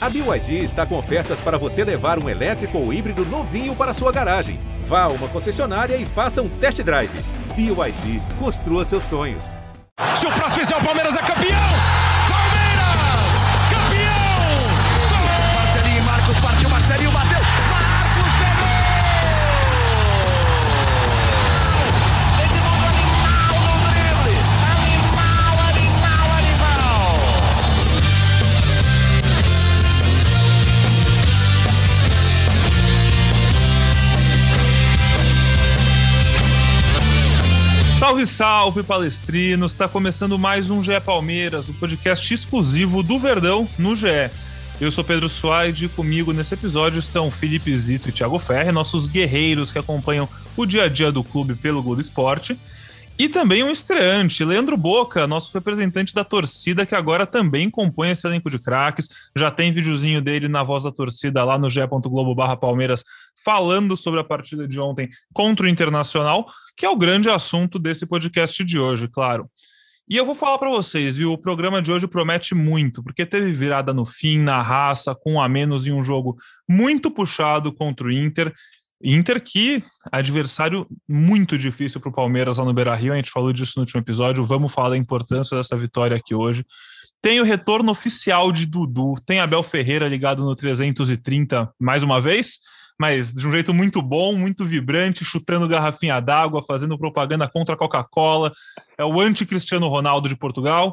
A BYD está com ofertas para você levar um elétrico ou híbrido novinho para sua garagem. Vá a uma concessionária e faça um test drive. BYD, construa seus sonhos. Se o próximo fizer o Palmeiras é campeão! Salve, salve, palestrinos! Está começando mais um GE Palmeiras, o podcast exclusivo do Verdão no GE. Eu sou Pedro Suaide e comigo nesse episódio estão Felipe Zito e Thiago Ferre, nossos guerreiros que acompanham o dia a dia do clube pelo Globo Esporte. E também um estreante, Leandro Boca, nosso representante da torcida, que agora também compõe esse elenco de craques. Já tem videozinho dele na voz da torcida lá no ge.globo barra Palmeiras, falando sobre a partida de ontem contra o Internacional, que é o grande assunto desse podcast de hoje, claro. E eu vou falar para vocês, viu? O programa de hoje promete muito, porque teve virada no fim, na raça, com a menos em um jogo muito puxado contra o Inter. Inter que adversário muito difícil para o Palmeiras lá no Beira-Rio, a gente falou disso no último episódio, vamos falar da importância dessa vitória aqui hoje. Tem o retorno oficial de Dudu, tem Abel Ferreira ligado no 330 mais uma vez, mas de um jeito muito bom, muito vibrante, chutando garrafinha d'água, fazendo propaganda contra a Coca-Cola, é o anti-Cristiano Ronaldo de Portugal.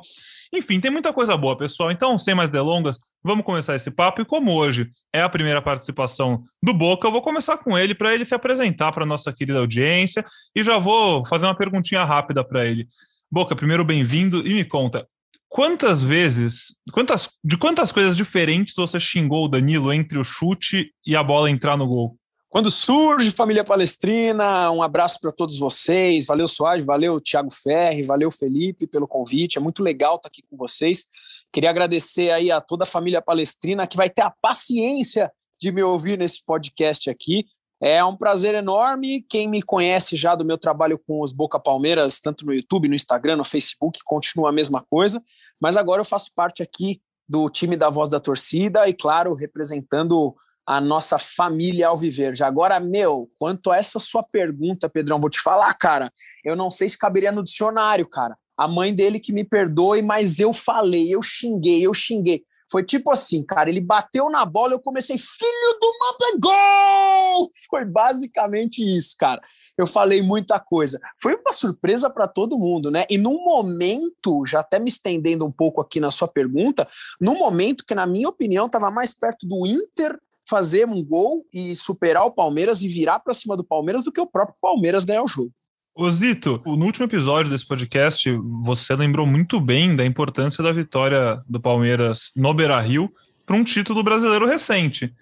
Enfim, tem muita coisa boa, pessoal. Então, sem mais delongas, vamos começar esse papo. E como hoje é a primeira participação do Boca, eu vou começar com ele para ele se apresentar para nossa querida audiência e já vou fazer uma perguntinha rápida para ele. Boca, primeiro bem-vindo e me conta, quantas vezes, quantas, de quantas coisas diferentes você xingou o Danilo entre o chute e a bola entrar no gol? Quando surge Família Palestrina, um abraço para todos vocês. Valeu, Soares, valeu, Thiago Ferri, valeu, Felipe, pelo convite. É muito legal estar aqui com vocês. Queria agradecer aí a toda a família Palestrina que vai ter a paciência de me ouvir nesse podcast aqui. É um prazer enorme. Quem me conhece já do meu trabalho com os Boca Palmeiras, tanto no YouTube, no Instagram, no Facebook, continua a mesma coisa. Mas agora eu faço parte aqui do time da Voz da Torcida e, claro, representando a nossa família Alviverde. Agora, meu, quanto a essa sua pergunta, Pedrão, vou te falar, cara, eu não sei se caberia no dicionário, cara. A mãe dele que me perdoe, mas eu falei, eu xinguei, eu xinguei. Foi tipo assim, cara, ele bateu na bola, eu comecei, filho do manda gol! Foi basicamente isso, cara. Eu falei muita coisa. Foi uma surpresa para todo mundo, né? E num momento, já até me estendendo um pouco aqui na sua pergunta, num momento que, na minha opinião, estava mais perto do Inter fazer um gol e superar o Palmeiras e virar para cima do Palmeiras do que o próprio Palmeiras ganhar o jogo. Ô Zito, no último episódio desse podcast, você lembrou muito bem da importância da vitória do Palmeiras no Beira-Rio para um título brasileiro recente.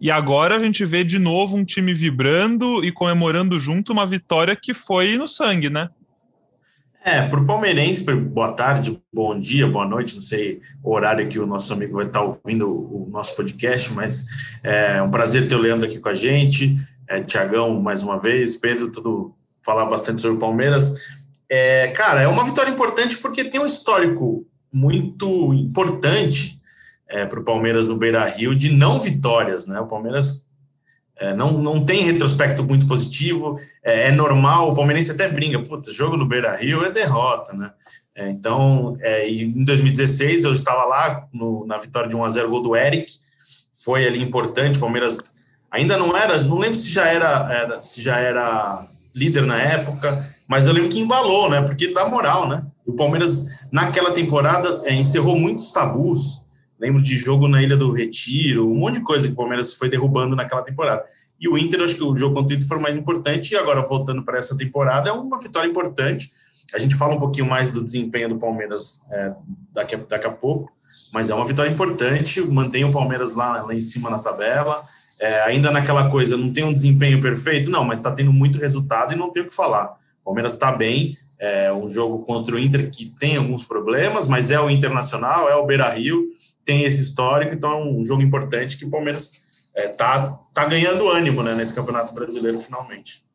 E agora a gente vê de novo um time vibrando e comemorando junto uma vitória que foi no sangue, né? É, para o palmeirense, boa tarde, bom dia, boa noite, não sei o horário que o nosso amigo vai estar ouvindo o nosso podcast, mas é um prazer ter o Leandro aqui com a gente, é, Tiagão mais uma vez, Pedro, tudo falar bastante sobre o Palmeiras. É, cara, é uma vitória importante porque tem um histórico muito importante é, para o Palmeiras no Beira Rio de não vitórias, né? O Palmeiras é, não, não tem retrospecto muito positivo, é, é, normal, o palmeirense até brinca, putz, jogo no Beira Rio é derrota, né? É, então, em 2016 eu estava lá no, na vitória de 1x0 gol do Eric, foi ali importante, o Palmeiras ainda não era, não lembro se já era, era, se já era líder na época, mas eu lembro que embalou, né? Porque dá moral, né? O Palmeiras, naquela temporada, encerrou muitos tabus, Lembro de jogo na Ilha do Retiro, um monte de coisa que o Palmeiras foi derrubando naquela temporada. E o Inter, acho que o jogo contra o Inter foi mais importante. E agora, voltando para essa temporada, é uma vitória importante. A gente fala um pouquinho mais do desempenho do Palmeiras é, daqui, a, daqui a pouco, mas é uma vitória importante. Mantém o Palmeiras lá, lá em cima na tabela. É, ainda naquela coisa, não tem um desempenho perfeito, não, mas está tendo muito resultado e não tem o que falar. O Palmeiras está bem, é um jogo contra o Inter que tem alguns problemas, mas é o Internacional, é o Beira Rio, tem esse histórico, então é um jogo importante que o Palmeiras é, tá, tá ganhando ânimo né, nesse Campeonato Brasileiro finalmente.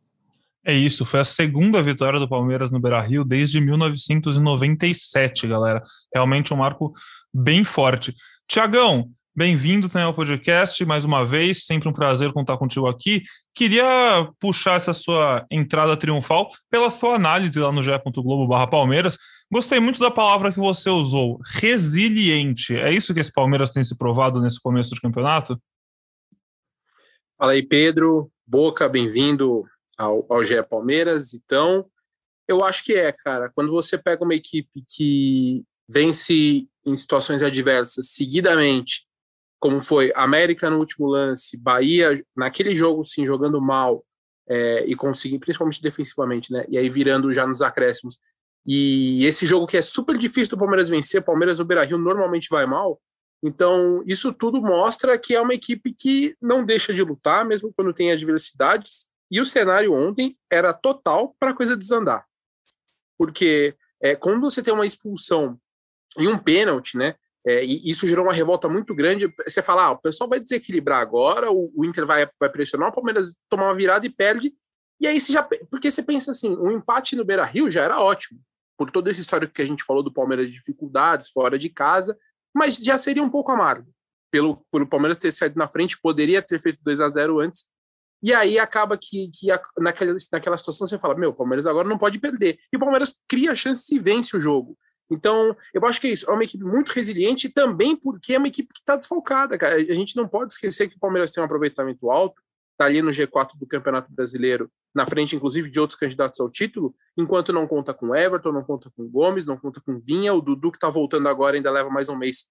É isso, foi a segunda vitória do Palmeiras no Beira Rio desde 1997, galera. Realmente um marco bem forte. Tiagão, Bem-vindo também ao podcast, mais uma vez, sempre um prazer contar contigo aqui. Queria puxar essa sua entrada triunfal pela sua análise lá no ge.globo barra Palmeiras. Gostei muito da palavra que você usou, resiliente. É isso que esse Palmeiras tem se provado nesse começo de campeonato? Fala aí, Pedro. Boca, bem-vindo ao, ao GE Palmeiras. Então, eu acho que é, cara. Quando você pega uma equipe que vence em situações adversas seguidamente como foi América no último lance, Bahia naquele jogo sim jogando mal é, e conseguindo, principalmente defensivamente, né? E aí virando já nos acréscimos. E esse jogo que é super difícil do Palmeiras vencer, Palmeiras no Beira-Rio normalmente vai mal. Então, isso tudo mostra que é uma equipe que não deixa de lutar, mesmo quando tem adversidades. E o cenário ontem era total para a coisa desandar. Porque é, quando você tem uma expulsão e um pênalti, né? É, e isso gerou uma revolta muito grande. Você fala, ah, o pessoal vai desequilibrar agora, o, o Inter vai, vai pressionar, o Palmeiras tomar uma virada e perde. E aí você já. Porque você pensa assim, um empate no Beira Rio já era ótimo, por toda essa história que a gente falou do Palmeiras de dificuldades, fora de casa, mas já seria um pouco amargo. Pelo, pelo Palmeiras ter saído na frente, poderia ter feito 2 a 0 antes. E aí acaba que, que naquela, naquela situação você fala: meu, o Palmeiras agora não pode perder. E o Palmeiras cria a chance e vence o jogo. Então, eu acho que é isso. É uma equipe muito resiliente também porque é uma equipe que está desfalcada. Cara. A gente não pode esquecer que o Palmeiras tem um aproveitamento alto, está ali no G4 do Campeonato Brasileiro, na frente, inclusive, de outros candidatos ao título, enquanto não conta com Everton, não conta com Gomes, não conta com Vinha. O Dudu, que está voltando agora, ainda leva mais um mês,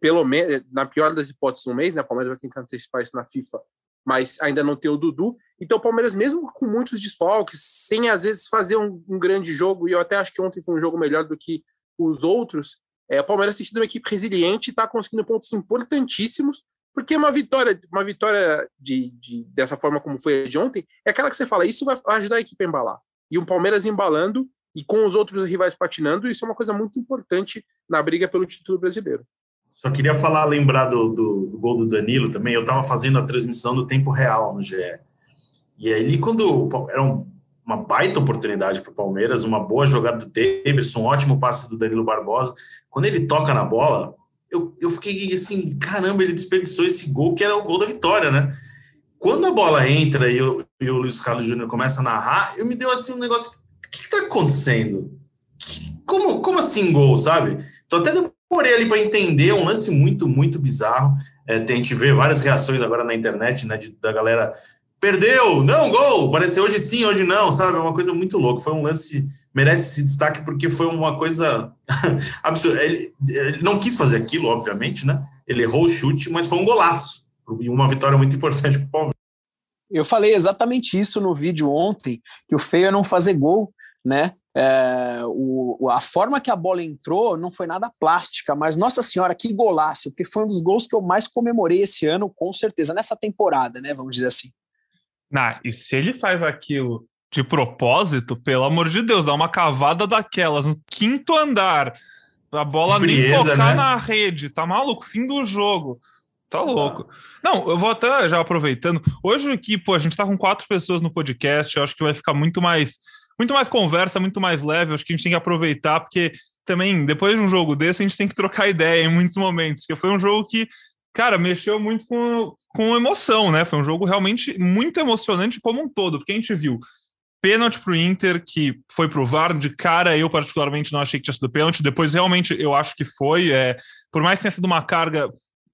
pelo menos, na pior das hipóteses, um mês, né? O Palmeiras vai tentar antecipar isso na FIFA, mas ainda não tem o Dudu. Então, o Palmeiras, mesmo com muitos desfalques, sem às vezes fazer um, um grande jogo, e eu até acho que ontem foi um jogo melhor do que os outros, é, o Palmeiras tem sido uma equipe resiliente e está conseguindo pontos importantíssimos, porque uma vitória, uma vitória de, de, dessa forma como foi a de ontem, é aquela que você fala, isso vai ajudar a equipe a embalar. E o Palmeiras embalando e com os outros rivais patinando, isso é uma coisa muito importante na briga pelo título brasileiro. Só queria falar, lembrar do, do, do gol do Danilo também. Eu estava fazendo a transmissão do tempo real no GE. E aí, quando era um uma baita oportunidade para o Palmeiras, uma boa jogada do Davidson, um ótimo passe do Danilo Barbosa. Quando ele toca na bola, eu, eu fiquei assim, caramba, ele desperdiçou esse gol que era o gol da vitória, né? Quando a bola entra e, o e o Luiz Carlos Júnior começa a narrar, eu me deu assim um negócio, o que está acontecendo? Como, como assim gol, sabe? Então até demorei ali para entender, um lance muito, muito bizarro. É, tem, a gente vê várias reações agora na internet, né, de, da galera Perdeu, não, gol. Parece hoje sim, hoje não, sabe? É uma coisa muito louca. Foi um lance, merece esse destaque porque foi uma coisa absurda. Ele, ele, não quis fazer aquilo, obviamente, né? Ele errou o chute, mas foi um golaço e uma vitória muito importante para o Palmeiras. Eu falei exatamente isso no vídeo ontem, que o feio é não fazer gol, né? É, o, a forma que a bola entrou não foi nada plástica, mas nossa senhora, que golaço, porque foi um dos gols que eu mais comemorei esse ano, com certeza, nessa temporada, né? Vamos dizer assim. Nah, e se ele faz aquilo de propósito, pelo amor de Deus, dá uma cavada daquelas no quinto andar, a bola Frieza, nem tocar né? na rede, tá maluco? Fim do jogo. Tá louco. Não, eu vou até já aproveitando. Hoje aqui, pô, a gente tá com quatro pessoas no podcast, eu acho que vai ficar muito mais muito mais conversa, muito mais leve. Eu acho que a gente tem que aproveitar, porque também, depois de um jogo desse, a gente tem que trocar ideia em muitos momentos, porque foi um jogo que cara, mexeu muito com, com emoção, né? Foi um jogo realmente muito emocionante como um todo, porque a gente viu pênalti para o Inter, que foi pro VAR, de cara eu particularmente não achei que tinha sido pênalti, depois realmente eu acho que foi, é, por mais que tenha sido uma carga,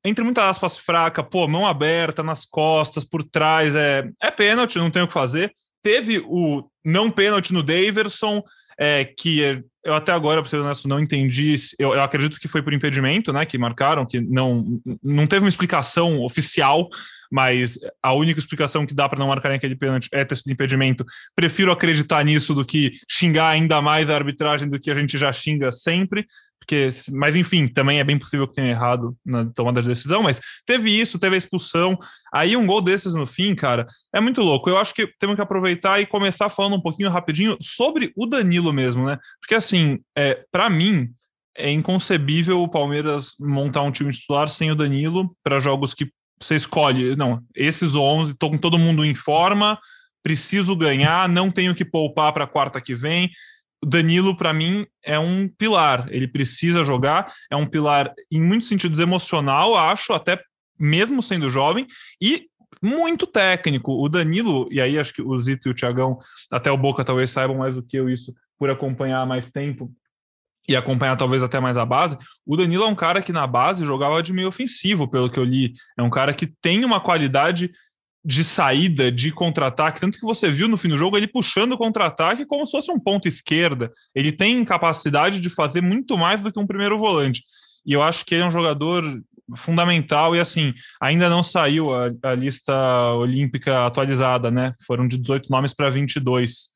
entre muitas aspas, fraca, pô, mão aberta, nas costas, por trás, é, é pênalti, não tem o que fazer. Teve o não pênalti no Daverson, é, que eu até agora, para ser honesto, não entendi. Eu, eu, acredito que foi por impedimento, né? Que marcaram, que não, não teve uma explicação oficial, mas a única explicação que dá para não marcar aquele pênalti é ter sido impedimento. Prefiro acreditar nisso do que xingar ainda mais a arbitragem do que a gente já xinga sempre porque, mas enfim, também é bem possível que tenha errado na tomada de decisão, mas teve isso, teve a expulsão, aí um gol desses no fim, cara, é muito louco. Eu acho que temos que aproveitar e começar falando um pouquinho rapidinho sobre o Danilo mesmo, né? Porque assim, é, para mim, é inconcebível o Palmeiras montar um time titular sem o Danilo para jogos que você escolhe, não, esses 11, tô com todo mundo em forma, preciso ganhar, não tenho que poupar para a quarta que vem. Danilo, para mim, é um pilar. Ele precisa jogar, é um pilar em muitos sentidos emocional, acho, até mesmo sendo jovem, e muito técnico. O Danilo, e aí acho que o Zito e o Tiagão, até o Boca talvez saibam mais do que eu isso por acompanhar mais tempo e acompanhar talvez até mais a base. O Danilo é um cara que na base jogava de meio ofensivo, pelo que eu li. É um cara que tem uma qualidade de saída, de contra-ataque, tanto que você viu no fim do jogo ele puxando contra-ataque como se fosse um ponto esquerda. Ele tem capacidade de fazer muito mais do que um primeiro volante. E eu acho que ele é um jogador fundamental e assim, ainda não saiu a, a lista olímpica atualizada, né? Foram de 18 nomes para 22.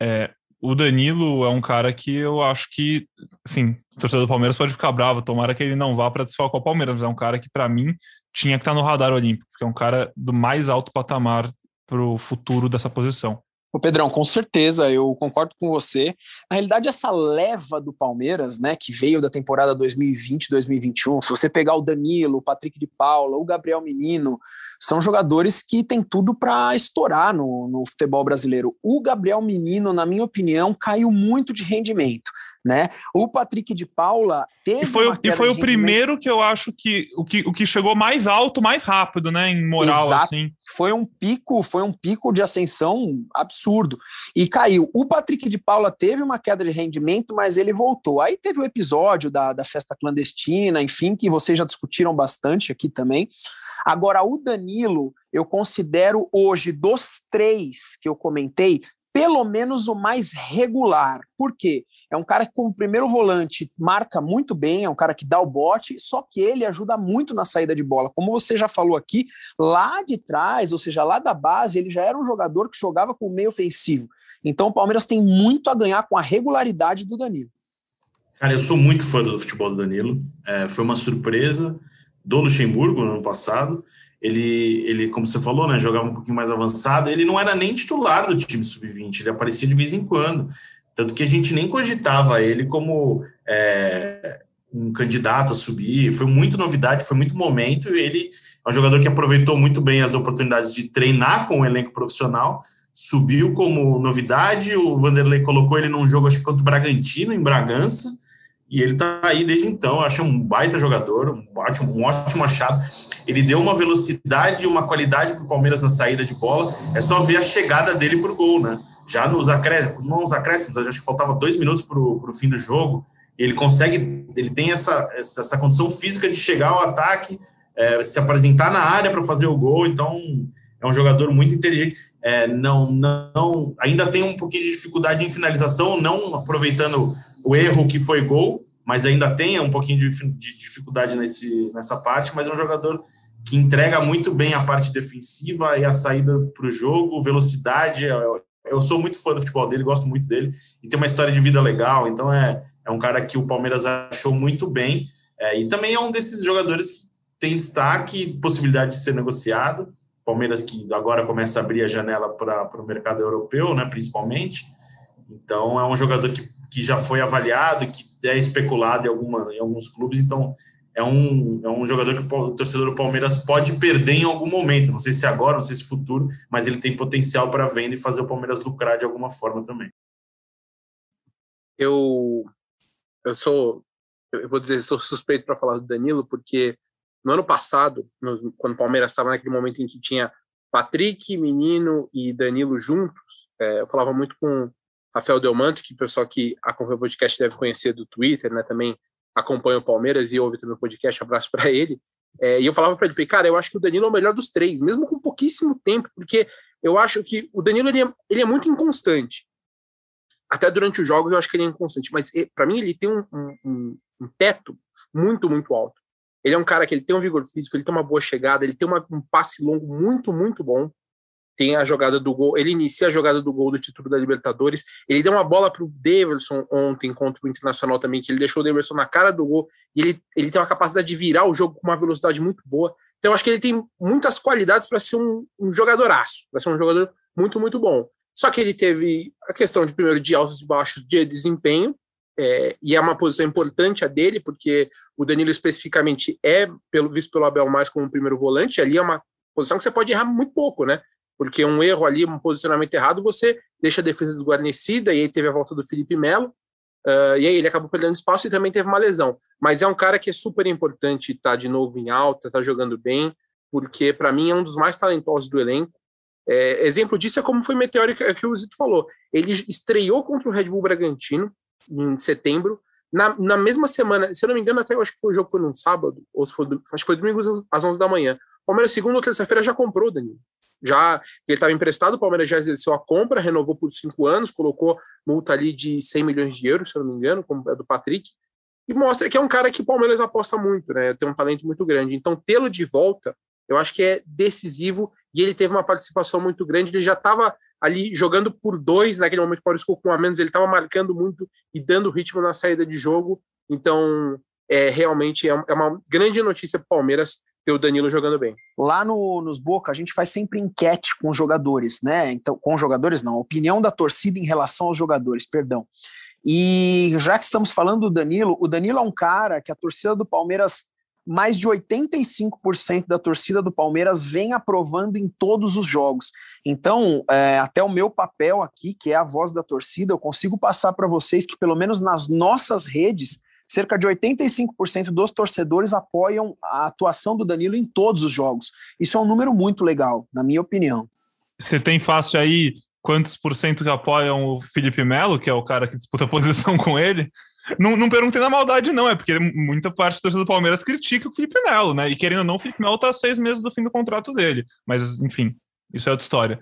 É, o Danilo é um cara que eu acho que, assim, o torcedor do Palmeiras pode ficar bravo, tomara que ele não vá para desfalcar o Palmeiras, mas é um cara que, para mim, tinha que estar tá no radar olímpico, porque é um cara do mais alto patamar para o futuro dessa posição. O Pedrão, com certeza, eu concordo com você. Na realidade, essa leva do Palmeiras, né, que veio da temporada 2020-2021, se você pegar o Danilo, o Patrick de Paula, o Gabriel Menino, são jogadores que têm tudo para estourar no, no futebol brasileiro. O Gabriel Menino, na minha opinião, caiu muito de rendimento né? O Patrick de Paula teve e foi, e foi o primeiro que eu acho que o, que o que chegou mais alto, mais rápido, né, em moral Exato. assim. Foi um pico, foi um pico de ascensão absurdo e caiu. O Patrick de Paula teve uma queda de rendimento, mas ele voltou. Aí teve o episódio da, da festa clandestina, enfim, que vocês já discutiram bastante aqui também. Agora, o Danilo, eu considero hoje, dos três que eu comentei, pelo menos o mais regular. Por quê? É um cara que, como primeiro volante, marca muito bem, é um cara que dá o bote, só que ele ajuda muito na saída de bola. Como você já falou aqui, lá de trás, ou seja, lá da base, ele já era um jogador que jogava com meio ofensivo. Então o Palmeiras tem muito a ganhar com a regularidade do Danilo. Cara, eu sou muito fã do futebol do Danilo. É, foi uma surpresa do Luxemburgo no ano passado ele, ele, como você falou, né, jogava um pouquinho mais avançado, ele não era nem titular do time sub-20, ele aparecia de vez em quando. Tanto que a gente nem cogitava ele como é, um candidato a subir. Foi muito novidade, foi muito momento. Ele é um jogador que aproveitou muito bem as oportunidades de treinar com o elenco profissional, subiu como novidade. O Vanderlei colocou ele num jogo, acho que contra o Bragantino, em Bragança e ele tá aí desde então. Eu acho um baita jogador, um ótimo, um ótimo achado. Ele deu uma velocidade e uma qualidade para o Palmeiras na saída de bola. É só ver a chegada dele para o gol, né? Já nos acréscimos, não nos acréscimos, acho que faltava dois minutos para o fim do jogo. Ele consegue, ele tem essa, essa, essa condição física de chegar ao ataque, é, se apresentar na área para fazer o gol. Então, é um jogador muito inteligente. É, não, não, ainda tem um pouquinho de dificuldade em finalização, não aproveitando o erro que foi gol, mas ainda tem um pouquinho de, de dificuldade nesse, nessa parte, mas é um jogador que entrega muito bem a parte defensiva e a saída para o jogo, velocidade. Eu, eu, sou muito fã do futebol dele, gosto muito dele, e tem uma história de vida legal, então é, é um cara que o Palmeiras achou muito bem, é, e também é um desses jogadores que tem destaque, possibilidade de ser negociado. Palmeiras que agora começa a abrir a janela para o mercado europeu, né, principalmente. Então é um jogador que que já foi avaliado, que é especulado em, alguma, em alguns clubes, então é um, é um jogador que o torcedor do Palmeiras pode perder em algum momento, não sei se agora, não sei se futuro, mas ele tem potencial para venda e fazer o Palmeiras lucrar de alguma forma também. Eu, eu sou, eu vou dizer, sou suspeito para falar do Danilo, porque no ano passado, no, quando o Palmeiras estava naquele momento em que tinha Patrick, Menino e Danilo juntos, é, eu falava muito com Rafael Delmanto, que o pessoal que acompanha o podcast deve conhecer do Twitter, né? Também acompanha o Palmeiras e ouve também o podcast, abraço para ele. É, e eu falava para ele, falei, cara, eu acho que o Danilo é o melhor dos três, mesmo com pouquíssimo tempo, porque eu acho que o Danilo ele é, ele é muito inconstante. Até durante os jogos eu acho que ele é inconstante, mas para mim ele tem um, um, um, teto muito, muito alto. Ele é um cara que ele tem um vigor físico, ele tem uma boa chegada, ele tem uma, um passe longo muito, muito bom tem a jogada do gol, ele inicia a jogada do gol do título da Libertadores, ele deu uma bola para o Davidson ontem contra o Internacional também, que ele deixou o Davidson na cara do gol, e ele, ele tem uma capacidade de virar o jogo com uma velocidade muito boa, então acho que ele tem muitas qualidades para ser um, um jogadoraço, para ser um jogador muito, muito bom. Só que ele teve a questão de primeiro de altos e baixos de desempenho, é, e é uma posição importante a dele, porque o Danilo especificamente é pelo visto pelo Abel mais como primeiro volante, ali é uma posição que você pode errar muito pouco, né? Porque um erro ali, um posicionamento errado, você deixa a defesa desguarnecida, e aí teve a volta do Felipe Melo, Uh, e aí ele acabou perdendo espaço e também teve uma lesão. Mas é um cara que é super importante estar tá de novo em alta, tá jogando bem, porque para mim é um dos mais talentosos do elenco. É, exemplo disso é como foi é que o Zito falou. Ele estreou contra o Red Bull Bragantino em setembro. Na, na mesma semana, se eu não me engano, até eu acho que foi o jogo foi num sábado, ou se foi, acho que foi domingo às 11 da manhã. Palmeiras, segunda ou terça-feira, já comprou o Danilo já ele estava emprestado, o Palmeiras já exerceu a compra, renovou por cinco anos, colocou multa ali de 100 milhões de euros, se eu não me engano, como é do Patrick, e mostra que é um cara que o Palmeiras aposta muito, né? Tem um talento muito grande. Então, tê-lo de volta, eu acho que é decisivo e ele teve uma participação muito grande. Ele já estava ali jogando por dois naquele momento, o Palmeiras ficou com a menos, ele estava marcando muito e dando ritmo na saída de jogo. Então, é realmente é uma grande notícia para o Palmeiras ter o Danilo jogando bem. Lá no, nos Boca, a gente faz sempre enquete com os jogadores, né? Então, com os jogadores não, opinião da torcida em relação aos jogadores, perdão. E já que estamos falando do Danilo, o Danilo é um cara que a torcida do Palmeiras, mais de 85% da torcida do Palmeiras vem aprovando em todos os jogos. Então, é, até o meu papel aqui, que é a voz da torcida, eu consigo passar para vocês que, pelo menos nas nossas redes, cerca de 85% dos torcedores apoiam a atuação do Danilo em todos os jogos. Isso é um número muito legal, na minha opinião. Você tem fácil aí quantos por cento que apoiam o Felipe Melo, que é o cara que disputa a posição com ele? Não, não perguntei na maldade, não, é porque muita parte do torcedor do Palmeiras critica o Felipe Melo, né? E querendo ou não, o Felipe Melo tá seis meses do fim do contrato dele. Mas, enfim, isso é outra história.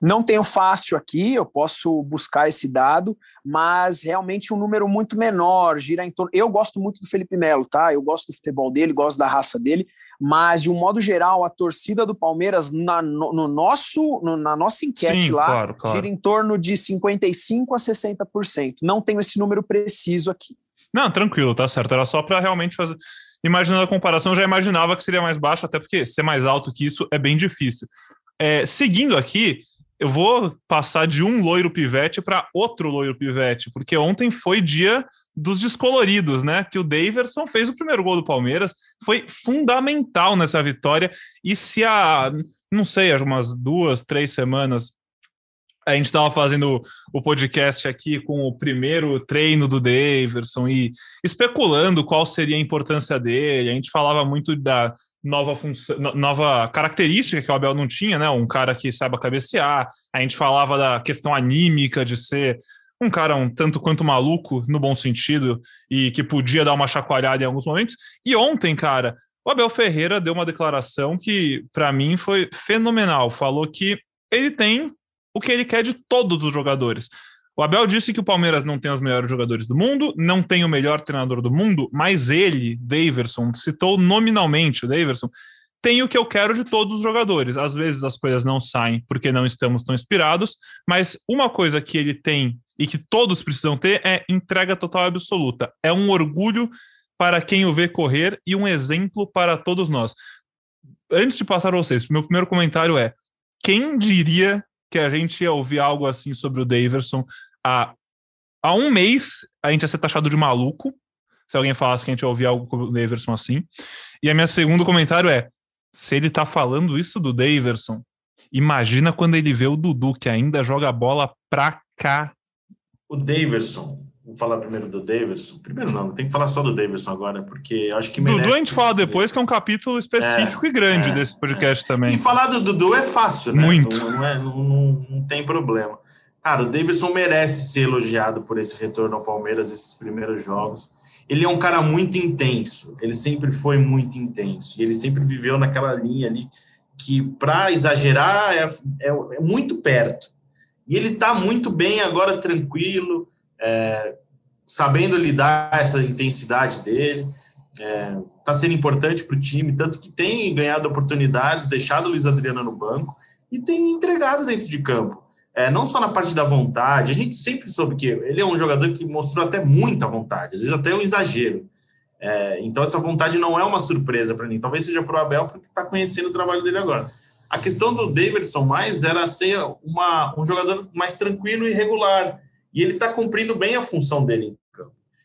Não tenho fácil aqui, eu posso buscar esse dado, mas realmente um número muito menor, gira em torno. Eu gosto muito do Felipe Melo, tá? Eu gosto do futebol dele, gosto da raça dele, mas de um modo geral, a torcida do Palmeiras na, no, no nosso, no, na nossa enquete Sim, lá claro, claro. gira em torno de 55% a 60%. Não tenho esse número preciso aqui. Não, tranquilo, tá certo. Era só para realmente fazer. Imaginando a comparação, já imaginava que seria mais baixo, até porque ser mais alto que isso é bem difícil. É, seguindo aqui, eu vou passar de um loiro pivete para outro loiro pivete, porque ontem foi dia dos descoloridos, né? Que o Daverson fez o primeiro gol do Palmeiras, foi fundamental nessa vitória. E se há, não sei, umas duas, três semanas a gente estava fazendo o podcast aqui com o primeiro treino do Daverson e especulando qual seria a importância dele. A gente falava muito da nova função, nova característica que o Abel não tinha, né? Um cara que saiba cabecear. A gente falava da questão anímica de ser um cara um tanto quanto maluco, no bom sentido, e que podia dar uma chacoalhada em alguns momentos. E ontem, cara, o Abel Ferreira deu uma declaração que, para mim, foi fenomenal. Falou que ele tem o que ele quer de todos os jogadores. O Abel disse que o Palmeiras não tem os melhores jogadores do mundo, não tem o melhor treinador do mundo, mas ele, Daverson, citou nominalmente o Daverson, tem o que eu quero de todos os jogadores. Às vezes as coisas não saem porque não estamos tão inspirados, mas uma coisa que ele tem e que todos precisam ter é entrega total absoluta. É um orgulho para quem o vê correr e um exemplo para todos nós. Antes de passar a vocês, meu primeiro comentário é: quem diria que a gente ia ouvir algo assim sobre o Daverson há, há um mês, a gente ia ser taxado de maluco se alguém falasse que a gente ia ouvir algo com o Daverson assim. E a minha segundo comentário é: se ele tá falando isso do Daverson, imagina quando ele vê o Dudu, que ainda joga bola pra cá. O Daverson, Vamos falar primeiro do Davidson. Primeiro não, tem que falar só do Davidson agora, porque acho que merece... Dudu a gente fala depois, que é um capítulo específico é, e grande é, desse podcast é. também. E falar do Dudu é fácil, né? Muito. Não, não, é, não, não, não tem problema. Cara, o Davidson merece ser elogiado por esse retorno ao Palmeiras, esses primeiros jogos. Ele é um cara muito intenso, ele sempre foi muito intenso, e ele sempre viveu naquela linha ali que, para exagerar, é, é, é muito perto. E ele está muito bem agora, tranquilo, é, sabendo lidar essa intensidade dele. Está é, sendo importante para o time, tanto que tem ganhado oportunidades, deixado o Luiz Adriano no banco e tem entregado dentro de campo. É, não só na parte da vontade, a gente sempre soube que ele é um jogador que mostrou até muita vontade, às vezes até um exagero. É, então, essa vontade não é uma surpresa para mim. Talvez seja para o Abel, porque está conhecendo o trabalho dele agora. A questão do Davidson mais era ser uma, um jogador mais tranquilo e regular. E ele está cumprindo bem a função dele.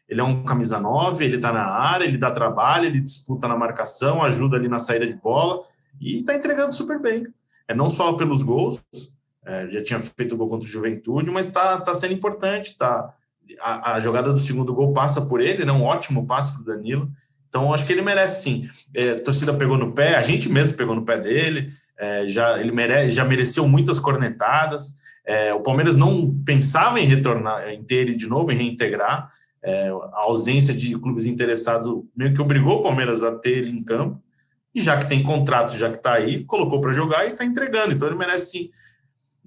Ele é um camisa 9, ele está na área, ele dá trabalho, ele disputa na marcação, ajuda ali na saída de bola e está entregando super bem. É não só pelos gols, é, já tinha feito gol contra o Juventude, mas está tá sendo importante, está a, a, jogada do segundo gol passa por ele, né? Um ótimo passe para o Danilo. Então, acho que ele merece sim. É, a torcida pegou no pé, a gente mesmo pegou no pé dele. É, já ele merece, já mereceu muitas cornetadas. É, o Palmeiras não pensava em retornar, em ter ele de novo, em reintegrar. É, a ausência de clubes interessados meio que obrigou o Palmeiras a ter ele em campo. E já que tem contrato, já que está aí, colocou para jogar e está entregando. Então ele merece sim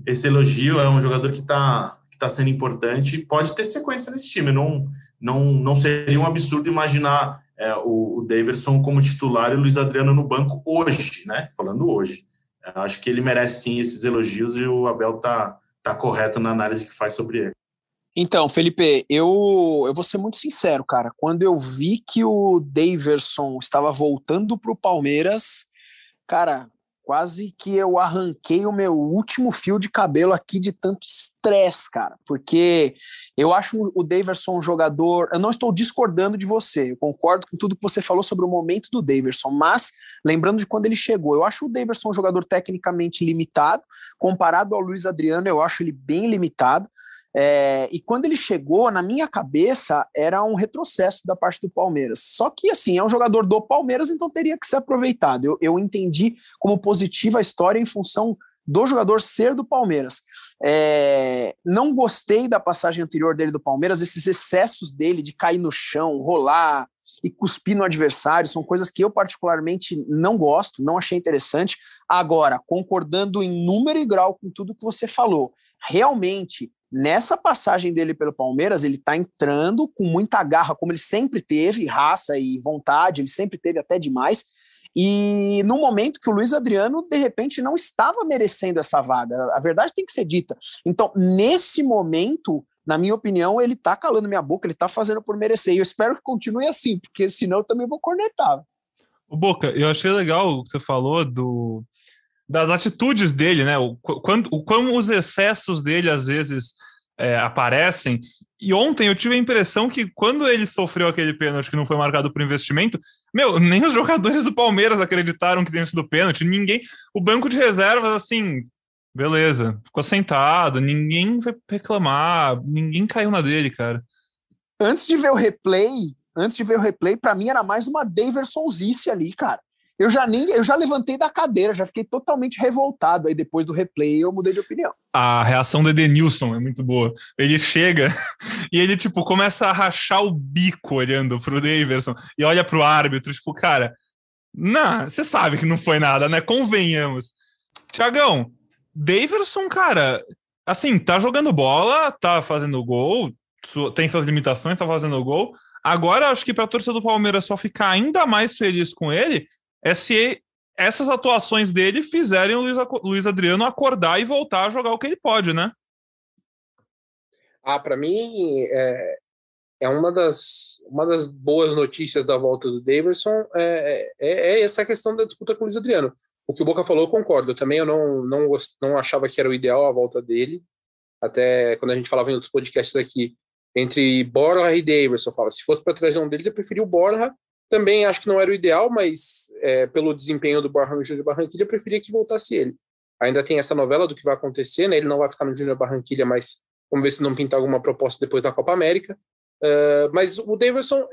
esse elogio. É um jogador que está que tá sendo importante. Pode ter sequência nesse time. Não, não, não seria um absurdo imaginar é, o, o Daverson como titular e o Luiz Adriano no banco hoje, né? Falando hoje. Acho que ele merece sim esses elogios e o Abel tá, tá correto na análise que faz sobre ele. Então, Felipe, eu, eu vou ser muito sincero, cara. Quando eu vi que o Daverson estava voltando para o Palmeiras, cara, quase que eu arranquei o meu último fio de cabelo aqui de tanto estresse, cara, porque eu acho o Daverson um jogador. Eu não estou discordando de você, eu concordo com tudo que você falou sobre o momento do Daverson, mas lembrando de quando ele chegou, eu acho o Daverson um jogador tecnicamente limitado, comparado ao Luiz Adriano, eu acho ele bem limitado. É, e quando ele chegou, na minha cabeça, era um retrocesso da parte do Palmeiras. Só que, assim, é um jogador do Palmeiras, então teria que ser aproveitado. Eu, eu entendi como positiva a história em função do jogador ser do Palmeiras. É, não gostei da passagem anterior dele do Palmeiras, esses excessos dele de cair no chão, rolar e cuspir no adversário, são coisas que eu particularmente não gosto, não achei interessante. Agora, concordando em número e grau com tudo que você falou, realmente Nessa passagem dele pelo Palmeiras, ele está entrando com muita garra, como ele sempre teve, raça e vontade, ele sempre teve até demais. E no momento que o Luiz Adriano, de repente, não estava merecendo essa vaga, a verdade tem que ser dita. Então, nesse momento, na minha opinião, ele está calando minha boca, ele está fazendo por merecer. E eu espero que continue assim, porque senão eu também vou cornetar. Boca, eu achei legal o que você falou do, das atitudes dele, né? O, quando, o os excessos dele às vezes é, aparecem. E ontem eu tive a impressão que quando ele sofreu aquele pênalti que não foi marcado por investimento, meu, nem os jogadores do Palmeiras acreditaram que tinha sido pênalti, ninguém. O banco de reservas, assim, beleza, ficou sentado, ninguém vai reclamar, ninguém caiu na dele, cara. Antes de ver o replay, antes de ver o replay, para mim era mais uma Daversonzice ali, cara eu já nem eu já levantei da cadeira, já fiquei totalmente revoltado aí depois do replay, eu mudei de opinião. A reação do Edenilson é muito boa. Ele chega e ele tipo começa a rachar o bico olhando pro Davidson e olha pro árbitro, tipo, cara, não, você sabe que não foi nada, né? Convenhamos. Tiagão, Davidson, cara, assim, tá jogando bola, tá fazendo gol, tem suas limitações, tá fazendo gol. Agora acho que para a torcida do Palmeiras só ficar ainda mais feliz com ele é se essas atuações dele fizerem o Luiz, Luiz Adriano acordar e voltar a jogar o que ele pode, né? Ah, para mim é, é uma das, uma das boas notícias da volta do Davidson é, é, é, essa questão da disputa com o Luiz Adriano. O que o Boca falou, eu concordo. Eu também eu não, não, não achava que era o ideal a volta dele. Até quando a gente falava em outros podcasts aqui, entre Borja e Davidson, eu falava, se fosse para trazer um deles, eu preferia o Borja também acho que não era o ideal, mas é, pelo desempenho do Borja no Júnior Barranquilha, eu preferia que voltasse ele. Ainda tem essa novela do que vai acontecer, né? Ele não vai ficar no Júnior Barranquilha, mas vamos ver se não pintar alguma proposta depois da Copa América. Uh, mas o Davidson,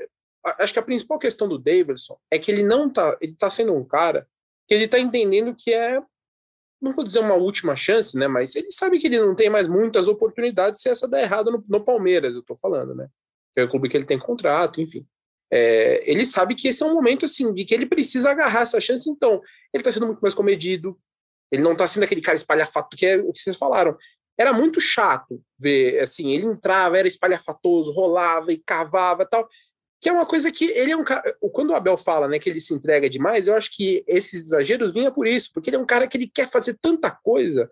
acho que a principal questão do Davidson é que ele não tá, ele tá sendo um cara que ele tá entendendo que é, não vou dizer uma última chance, né? Mas ele sabe que ele não tem mais muitas oportunidades se essa der errado no, no Palmeiras, eu tô falando, né? Que é o clube que ele tem contrato, enfim é, ele sabe que esse é um momento assim de que ele precisa agarrar essa chance, então ele está sendo muito mais comedido, ele não está sendo aquele cara espalhafato que é o que vocês falaram. Era muito chato ver, assim, ele entrava, era espalhafatoso, rolava e cavava tal, que é uma coisa que ele é um cara. Quando o Abel fala né, que ele se entrega demais, eu acho que esses exageros vinham por isso, porque ele é um cara que ele quer fazer tanta coisa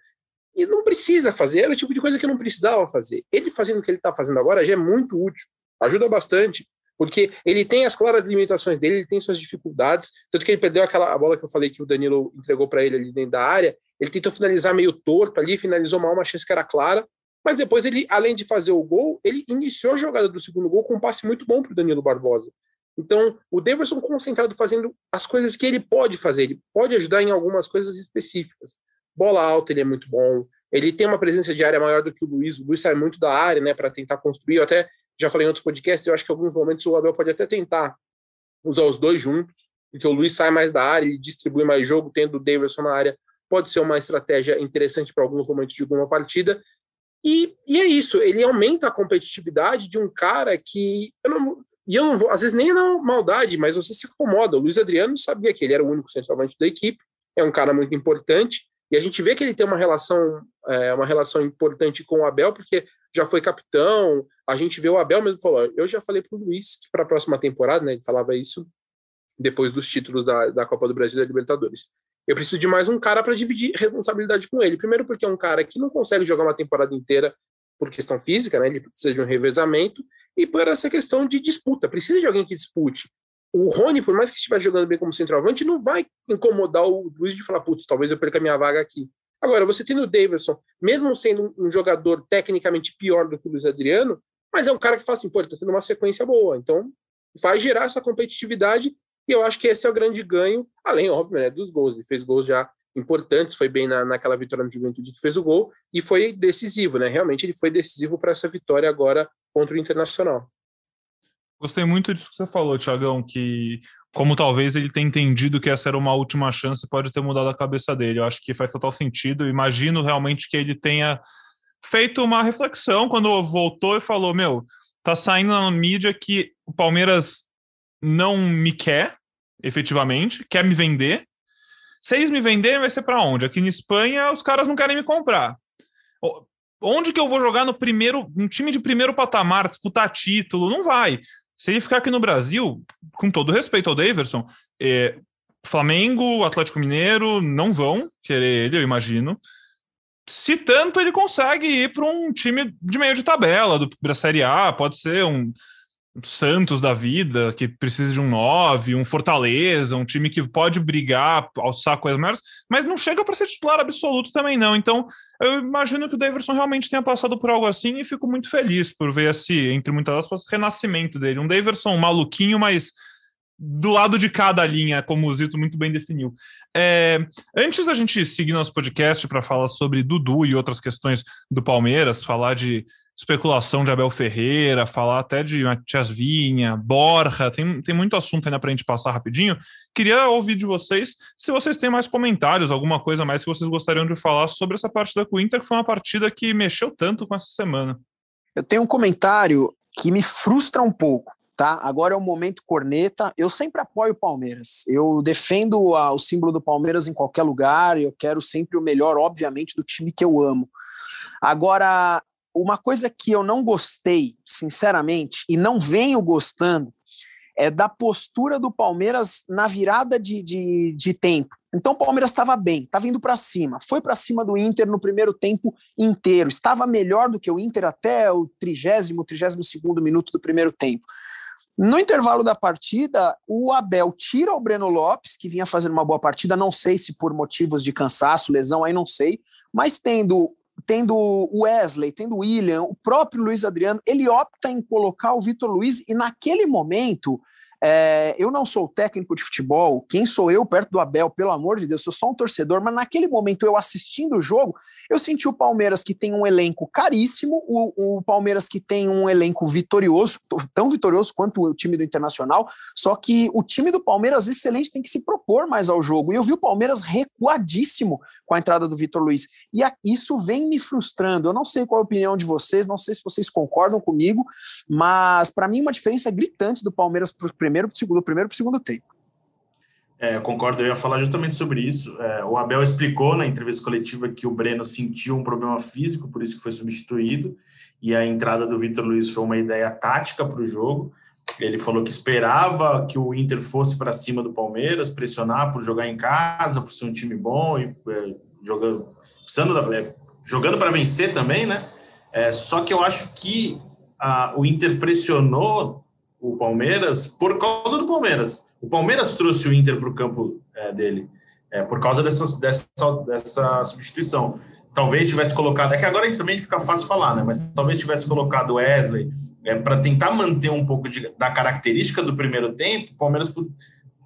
e não precisa fazer, era o tipo de coisa que não precisava fazer. Ele fazendo o que ele está fazendo agora já é muito útil, ajuda bastante porque ele tem as claras limitações dele, ele tem suas dificuldades, tanto que ele perdeu aquela bola que eu falei que o Danilo entregou para ele ali dentro da área, ele tentou finalizar meio torto ali, finalizou mal uma chance que era clara, mas depois ele, além de fazer o gol, ele iniciou a jogada do segundo gol com um passe muito bom para o Danilo Barbosa. Então, o Davidson concentrado fazendo as coisas que ele pode fazer, ele pode ajudar em algumas coisas específicas. Bola alta, ele é muito bom, ele tem uma presença de área maior do que o Luiz, o Luiz sai muito da área, né, para tentar construir. Eu até já falei em outros podcasts, eu acho que em alguns momentos o Abel pode até tentar usar os dois juntos, porque o Luiz sai mais da área e distribui mais jogo, tendo o Davidson na área, pode ser uma estratégia interessante para alguns momentos de alguma partida. E, e, é isso, ele aumenta a competitividade de um cara que. Eu não, e eu não vou, às vezes nem é na maldade, mas você se acomoda. O Luiz Adriano sabia que ele era o único centroavante da equipe, é um cara muito importante, e a gente vê que ele tem uma relação, é, uma relação importante com o Abel, porque já foi capitão. A gente vê o Abel mesmo falou. Eu já falei para o Luiz que para a próxima temporada, né? Ele falava isso depois dos títulos da, da Copa do Brasil e da Libertadores. Eu preciso de mais um cara para dividir responsabilidade com ele. Primeiro, porque é um cara que não consegue jogar uma temporada inteira por questão física, né? Ele precisa de um revezamento e por essa questão de disputa. Precisa de alguém que dispute. O Rony, por mais que estiver jogando bem como centroavante, não vai incomodar o Luiz de falar, putz, talvez eu perca minha vaga aqui. Agora, você tendo o Davidson, mesmo sendo um jogador tecnicamente pior do que o Luiz Adriano, mas é um cara que fala assim, pô, ele tá tendo uma sequência boa. Então, vai gerar essa competitividade e eu acho que esse é o grande ganho, além, óbvio, né, dos gols. Ele fez gols já importantes, foi bem na, naquela vitória no Juventude que fez o gol e foi decisivo, né? Realmente ele foi decisivo para essa vitória agora contra o Internacional. Gostei muito disso que você falou, Tiagão, que como talvez ele tenha entendido que essa era uma última chance, pode ter mudado a cabeça dele. Eu acho que faz total sentido. Imagino realmente que ele tenha feito uma reflexão quando voltou e falou: Meu, tá saindo na mídia que o Palmeiras não me quer, efetivamente, quer me vender. Se eles me venderem, vai ser para onde? Aqui na Espanha, os caras não querem me comprar. Onde que eu vou jogar no primeiro, um time de primeiro patamar, disputar título? Não vai. Se ele ficar aqui no Brasil, com todo respeito ao Daverson, é, Flamengo, Atlético Mineiro não vão querer ele, eu imagino. Se tanto, ele consegue ir para um time de meio de tabela, do, da Série A, pode ser um Santos da vida, que precisa de um 9, um Fortaleza, um time que pode brigar, alçar coisas maiores, mas não chega para ser titular absoluto também, não. Então, eu imagino que o Davidson realmente tenha passado por algo assim e fico muito feliz por ver esse, entre muitas aspas, renascimento dele. Um Davidson maluquinho, mas do lado de cada linha, como o Zito muito bem definiu. É, antes da gente seguir nosso podcast para falar sobre Dudu e outras questões do Palmeiras, falar de especulação de Abel Ferreira, falar até de Matias Vinha, Borja, tem, tem muito assunto ainda para a gente passar rapidinho. Queria ouvir de vocês se vocês têm mais comentários, alguma coisa mais que vocês gostariam de falar sobre essa partida com o Inter, que foi uma partida que mexeu tanto com essa semana. Eu tenho um comentário que me frustra um pouco. Tá? Agora é o momento corneta. Eu sempre apoio o Palmeiras. Eu defendo a, o símbolo do Palmeiras em qualquer lugar. Eu quero sempre o melhor, obviamente, do time que eu amo. Agora, uma coisa que eu não gostei, sinceramente, e não venho gostando, é da postura do Palmeiras na virada de, de, de tempo. Então o Palmeiras estava bem, estava indo para cima, foi para cima do Inter no primeiro tempo inteiro, estava melhor do que o Inter até o trigésimo, trigésimo segundo minuto do primeiro tempo. No intervalo da partida, o Abel tira o Breno Lopes, que vinha fazendo uma boa partida, não sei se por motivos de cansaço, lesão, aí não sei, mas tendo tendo o Wesley, tendo o William, o próprio Luiz Adriano, ele opta em colocar o Vitor Luiz e naquele momento é, eu não sou técnico de futebol, quem sou eu perto do Abel, pelo amor de Deus, sou só um torcedor, mas naquele momento eu assistindo o jogo, eu senti o Palmeiras que tem um elenco caríssimo, o, o Palmeiras que tem um elenco vitorioso, tão vitorioso quanto o time do Internacional, só que o time do Palmeiras, excelente, tem que se propor mais ao jogo. E eu vi o Palmeiras recuadíssimo com a entrada do Vitor Luiz. E a, isso vem me frustrando. Eu não sei qual é a opinião de vocês, não sei se vocês concordam comigo, mas para mim uma diferença gritante do Palmeiras para o primeiro para o segundo, primeiro para o segundo tempo. É, concordo, eu ia falar justamente sobre isso. É, o Abel explicou na entrevista coletiva que o Breno sentiu um problema físico, por isso que foi substituído, e a entrada do Vitor Luiz foi uma ideia tática para o jogo. Ele falou que esperava que o Inter fosse para cima do Palmeiras, pressionar por jogar em casa, por ser um time bom e é, jogando, precisando, é, jogando para vencer também, né? É, só que eu acho que a, o Inter pressionou o Palmeiras por causa do Palmeiras. O Palmeiras trouxe o Inter para o campo é, dele é, por causa dessa, dessa, dessa substituição. Talvez tivesse colocado, é que agora também fica fácil falar, né? Mas talvez tivesse colocado Wesley é, para tentar manter um pouco de, da característica do primeiro tempo. O Palmeiras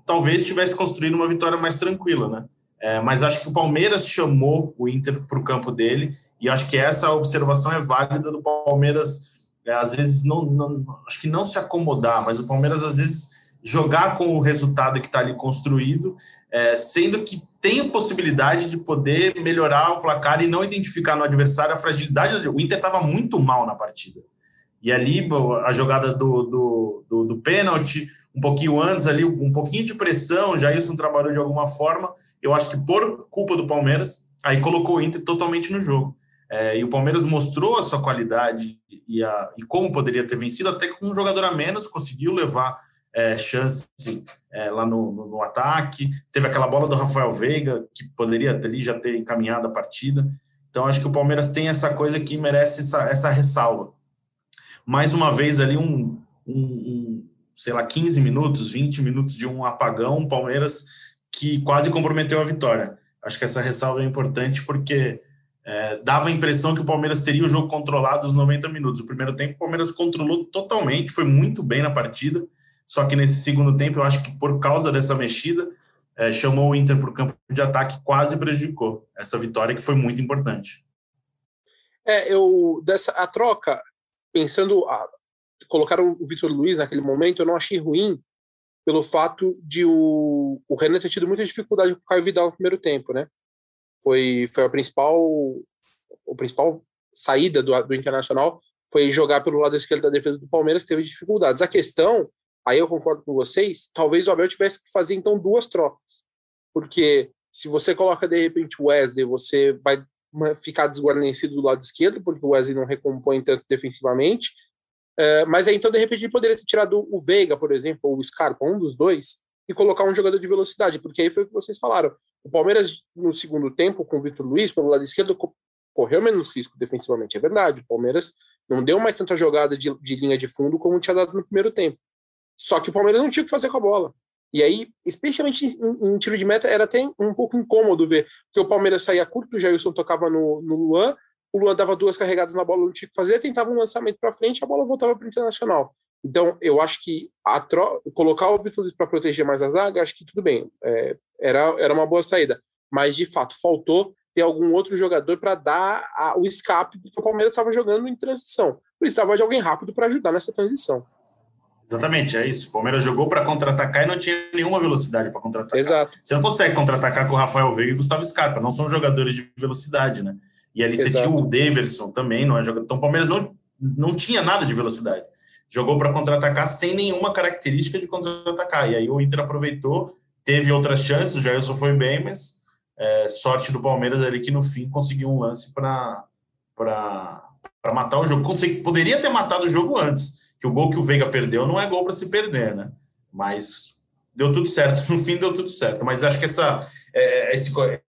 talvez tivesse construído uma vitória mais tranquila, né? É, mas acho que o Palmeiras chamou o Inter para o campo dele e acho que essa observação é válida do Palmeiras é, às vezes não, não, acho que não se acomodar, mas o Palmeiras às vezes jogar com o resultado que está ali construído, é, sendo que tem possibilidade de poder melhorar o placar e não identificar no adversário a fragilidade. O Inter estava muito mal na partida. E ali a jogada do, do, do, do pênalti, um pouquinho antes ali, um pouquinho de pressão, já isso trabalhou de alguma forma. Eu acho que por culpa do Palmeiras, aí colocou o Inter totalmente no jogo. É, e o Palmeiras mostrou a sua qualidade e, a, e como poderia ter vencido, até com um jogador a menos, conseguiu levar é, chance é, lá no, no, no, ataque. Teve aquela bola do Rafael Veiga, que poderia ali já ter encaminhado a partida. Então, acho que o Palmeiras tem essa coisa que merece essa, essa ressalva. Mais uma vez, ali, um, um, um, sei lá, 15 minutos, 20 minutos de um apagão, Palmeiras que quase comprometeu a vitória. Acho que essa ressalva é importante porque é, dava a impressão que o Palmeiras teria o jogo controlado os 90 minutos. O primeiro tempo, o Palmeiras controlou totalmente, foi muito bem na partida. Só que nesse segundo tempo, eu acho que por causa dessa mexida, é, chamou o Inter para o campo de ataque, quase prejudicou essa vitória que foi muito importante. É, eu dessa a troca, pensando a, colocar o Vitor Luiz naquele momento, eu não achei ruim pelo fato de o, o Renan ter tido muita dificuldade com o Caio Vidal no primeiro tempo, né? Foi, foi a principal, o principal saída do, do Internacional foi jogar pelo lado esquerdo da defesa do Palmeiras, teve dificuldades. A questão, aí eu concordo com vocês, talvez o Abel tivesse que fazer então duas trocas, porque se você coloca de repente o Wesley, você vai ficar desguarnecido do lado esquerdo, porque o Wesley não recompõe tanto defensivamente, uh, mas aí então de repente ele poderia ter tirado o Veiga, por exemplo, ou o Scarpa, um dos dois, e colocar um jogador de velocidade, porque aí foi o que vocês falaram. O Palmeiras, no segundo tempo, com o Vitor Luiz, pelo lado esquerdo, correu menos risco defensivamente, é verdade. O Palmeiras não deu mais tanta jogada de, de linha de fundo como tinha dado no primeiro tempo. Só que o Palmeiras não tinha o que fazer com a bola. E aí, especialmente em, em, tiro de meta, era até um pouco incômodo ver, que o Palmeiras saía curto, o Jailson tocava no, no Luan, o Luan dava duas carregadas na bola, não tinha o que fazer, tentava um lançamento para frente, a bola voltava para o Internacional. Então, eu acho que tro... colocar o Vitor Luiz para proteger mais a zaga, acho que tudo bem, é, era, era uma boa saída. Mas, de fato, faltou ter algum outro jogador para dar a, o escape, porque o Palmeiras estava jogando em transição. Precisava de alguém rápido para ajudar nessa transição. Exatamente, é isso. O Palmeiras jogou para contra-atacar e não tinha nenhuma velocidade para contra-atacar. Exato. Você não consegue contra-atacar com o Rafael Veiga e Gustavo Scarpa, não são jogadores de velocidade, né? E ali Exato. você tinha o Daverson também, não é jogador. Então o Palmeiras não, não tinha nada de velocidade jogou para contra-atacar sem nenhuma característica de contra-atacar. E aí o Inter aproveitou, teve outras chances, o Jailson foi bem, mas é, sorte do Palmeiras ali que no fim conseguiu um lance para matar o jogo. Poderia ter matado o jogo antes, que o gol que o Veiga perdeu não é gol para se perder, né? Mas deu tudo certo, no fim deu tudo certo. Mas acho que essa, é,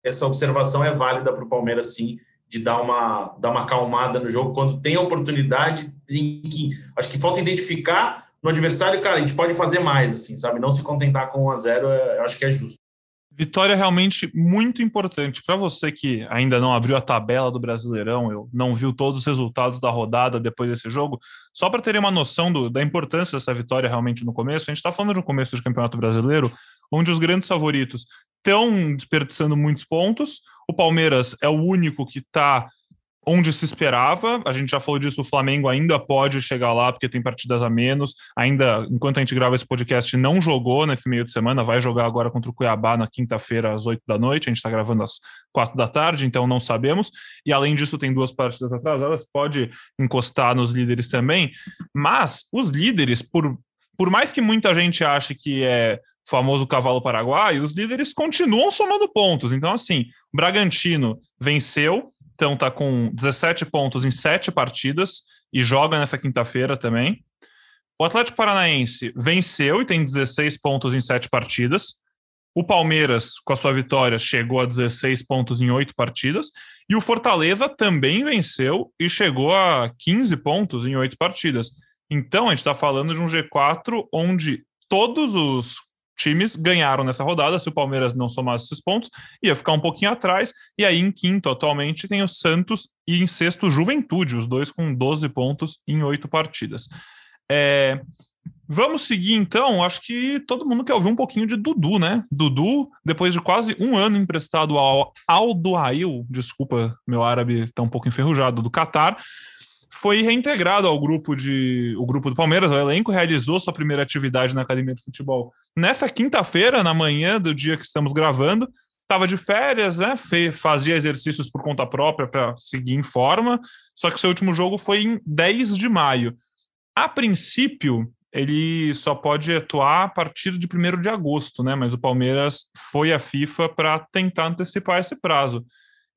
essa observação é válida para o Palmeiras, sim de dar uma, dar uma acalmada no jogo. Quando tem a oportunidade, tem que. Acho que falta identificar no adversário, cara, a gente pode fazer mais, assim, sabe? Não se contentar com 1 a 0 é, acho que é justo. Vitória realmente muito importante. Para você que ainda não abriu a tabela do Brasileirão, eu não viu todos os resultados da rodada depois desse jogo, só para terem uma noção do, da importância dessa vitória realmente no começo, a gente está falando de um começo de campeonato brasileiro, onde os grandes favoritos estão desperdiçando muitos pontos, o Palmeiras é o único que está onde se esperava. A gente já falou disso, o Flamengo ainda pode chegar lá porque tem partidas a menos. Ainda, enquanto a gente grava esse podcast, não jogou nesse meio de semana, vai jogar agora contra o Cuiabá na quinta-feira às oito da noite. A gente está gravando às quatro da tarde, então não sabemos. E além disso, tem duas partidas atrasadas, pode encostar nos líderes também. Mas os líderes, por, por mais que muita gente ache que é famoso cavalo paraguaio, os líderes continuam somando pontos. Então, assim, Bragantino venceu, então tá com 17 pontos em 7 partidas e joga nessa quinta-feira também. O Atlético Paranaense venceu e tem 16 pontos em 7 partidas. O Palmeiras, com a sua vitória, chegou a 16 pontos em 8 partidas. E o Fortaleza também venceu e chegou a 15 pontos em 8 partidas. Então, a gente está falando de um G4 onde todos os times ganharam nessa rodada. Se o Palmeiras não somasse esses pontos, ia ficar um pouquinho atrás. E aí, em quinto, atualmente, tem o Santos e em sexto, Juventude, os dois com 12 pontos em oito partidas. É... Vamos seguir então. Acho que todo mundo quer ouvir um pouquinho de Dudu, né? Dudu, depois de quase um ano emprestado ao Aldo Ail, desculpa, meu árabe está um pouco enferrujado, do Catar, foi reintegrado ao grupo de o grupo do Palmeiras, o elenco realizou sua primeira atividade na academia de futebol nessa quinta-feira, na manhã do dia que estamos gravando. Estava de férias, né? Fazia exercícios por conta própria para seguir em forma. Só que seu último jogo foi em 10 de maio. A princípio, ele só pode atuar a partir de 1 de agosto, né? Mas o Palmeiras foi à FIFA para tentar antecipar esse prazo.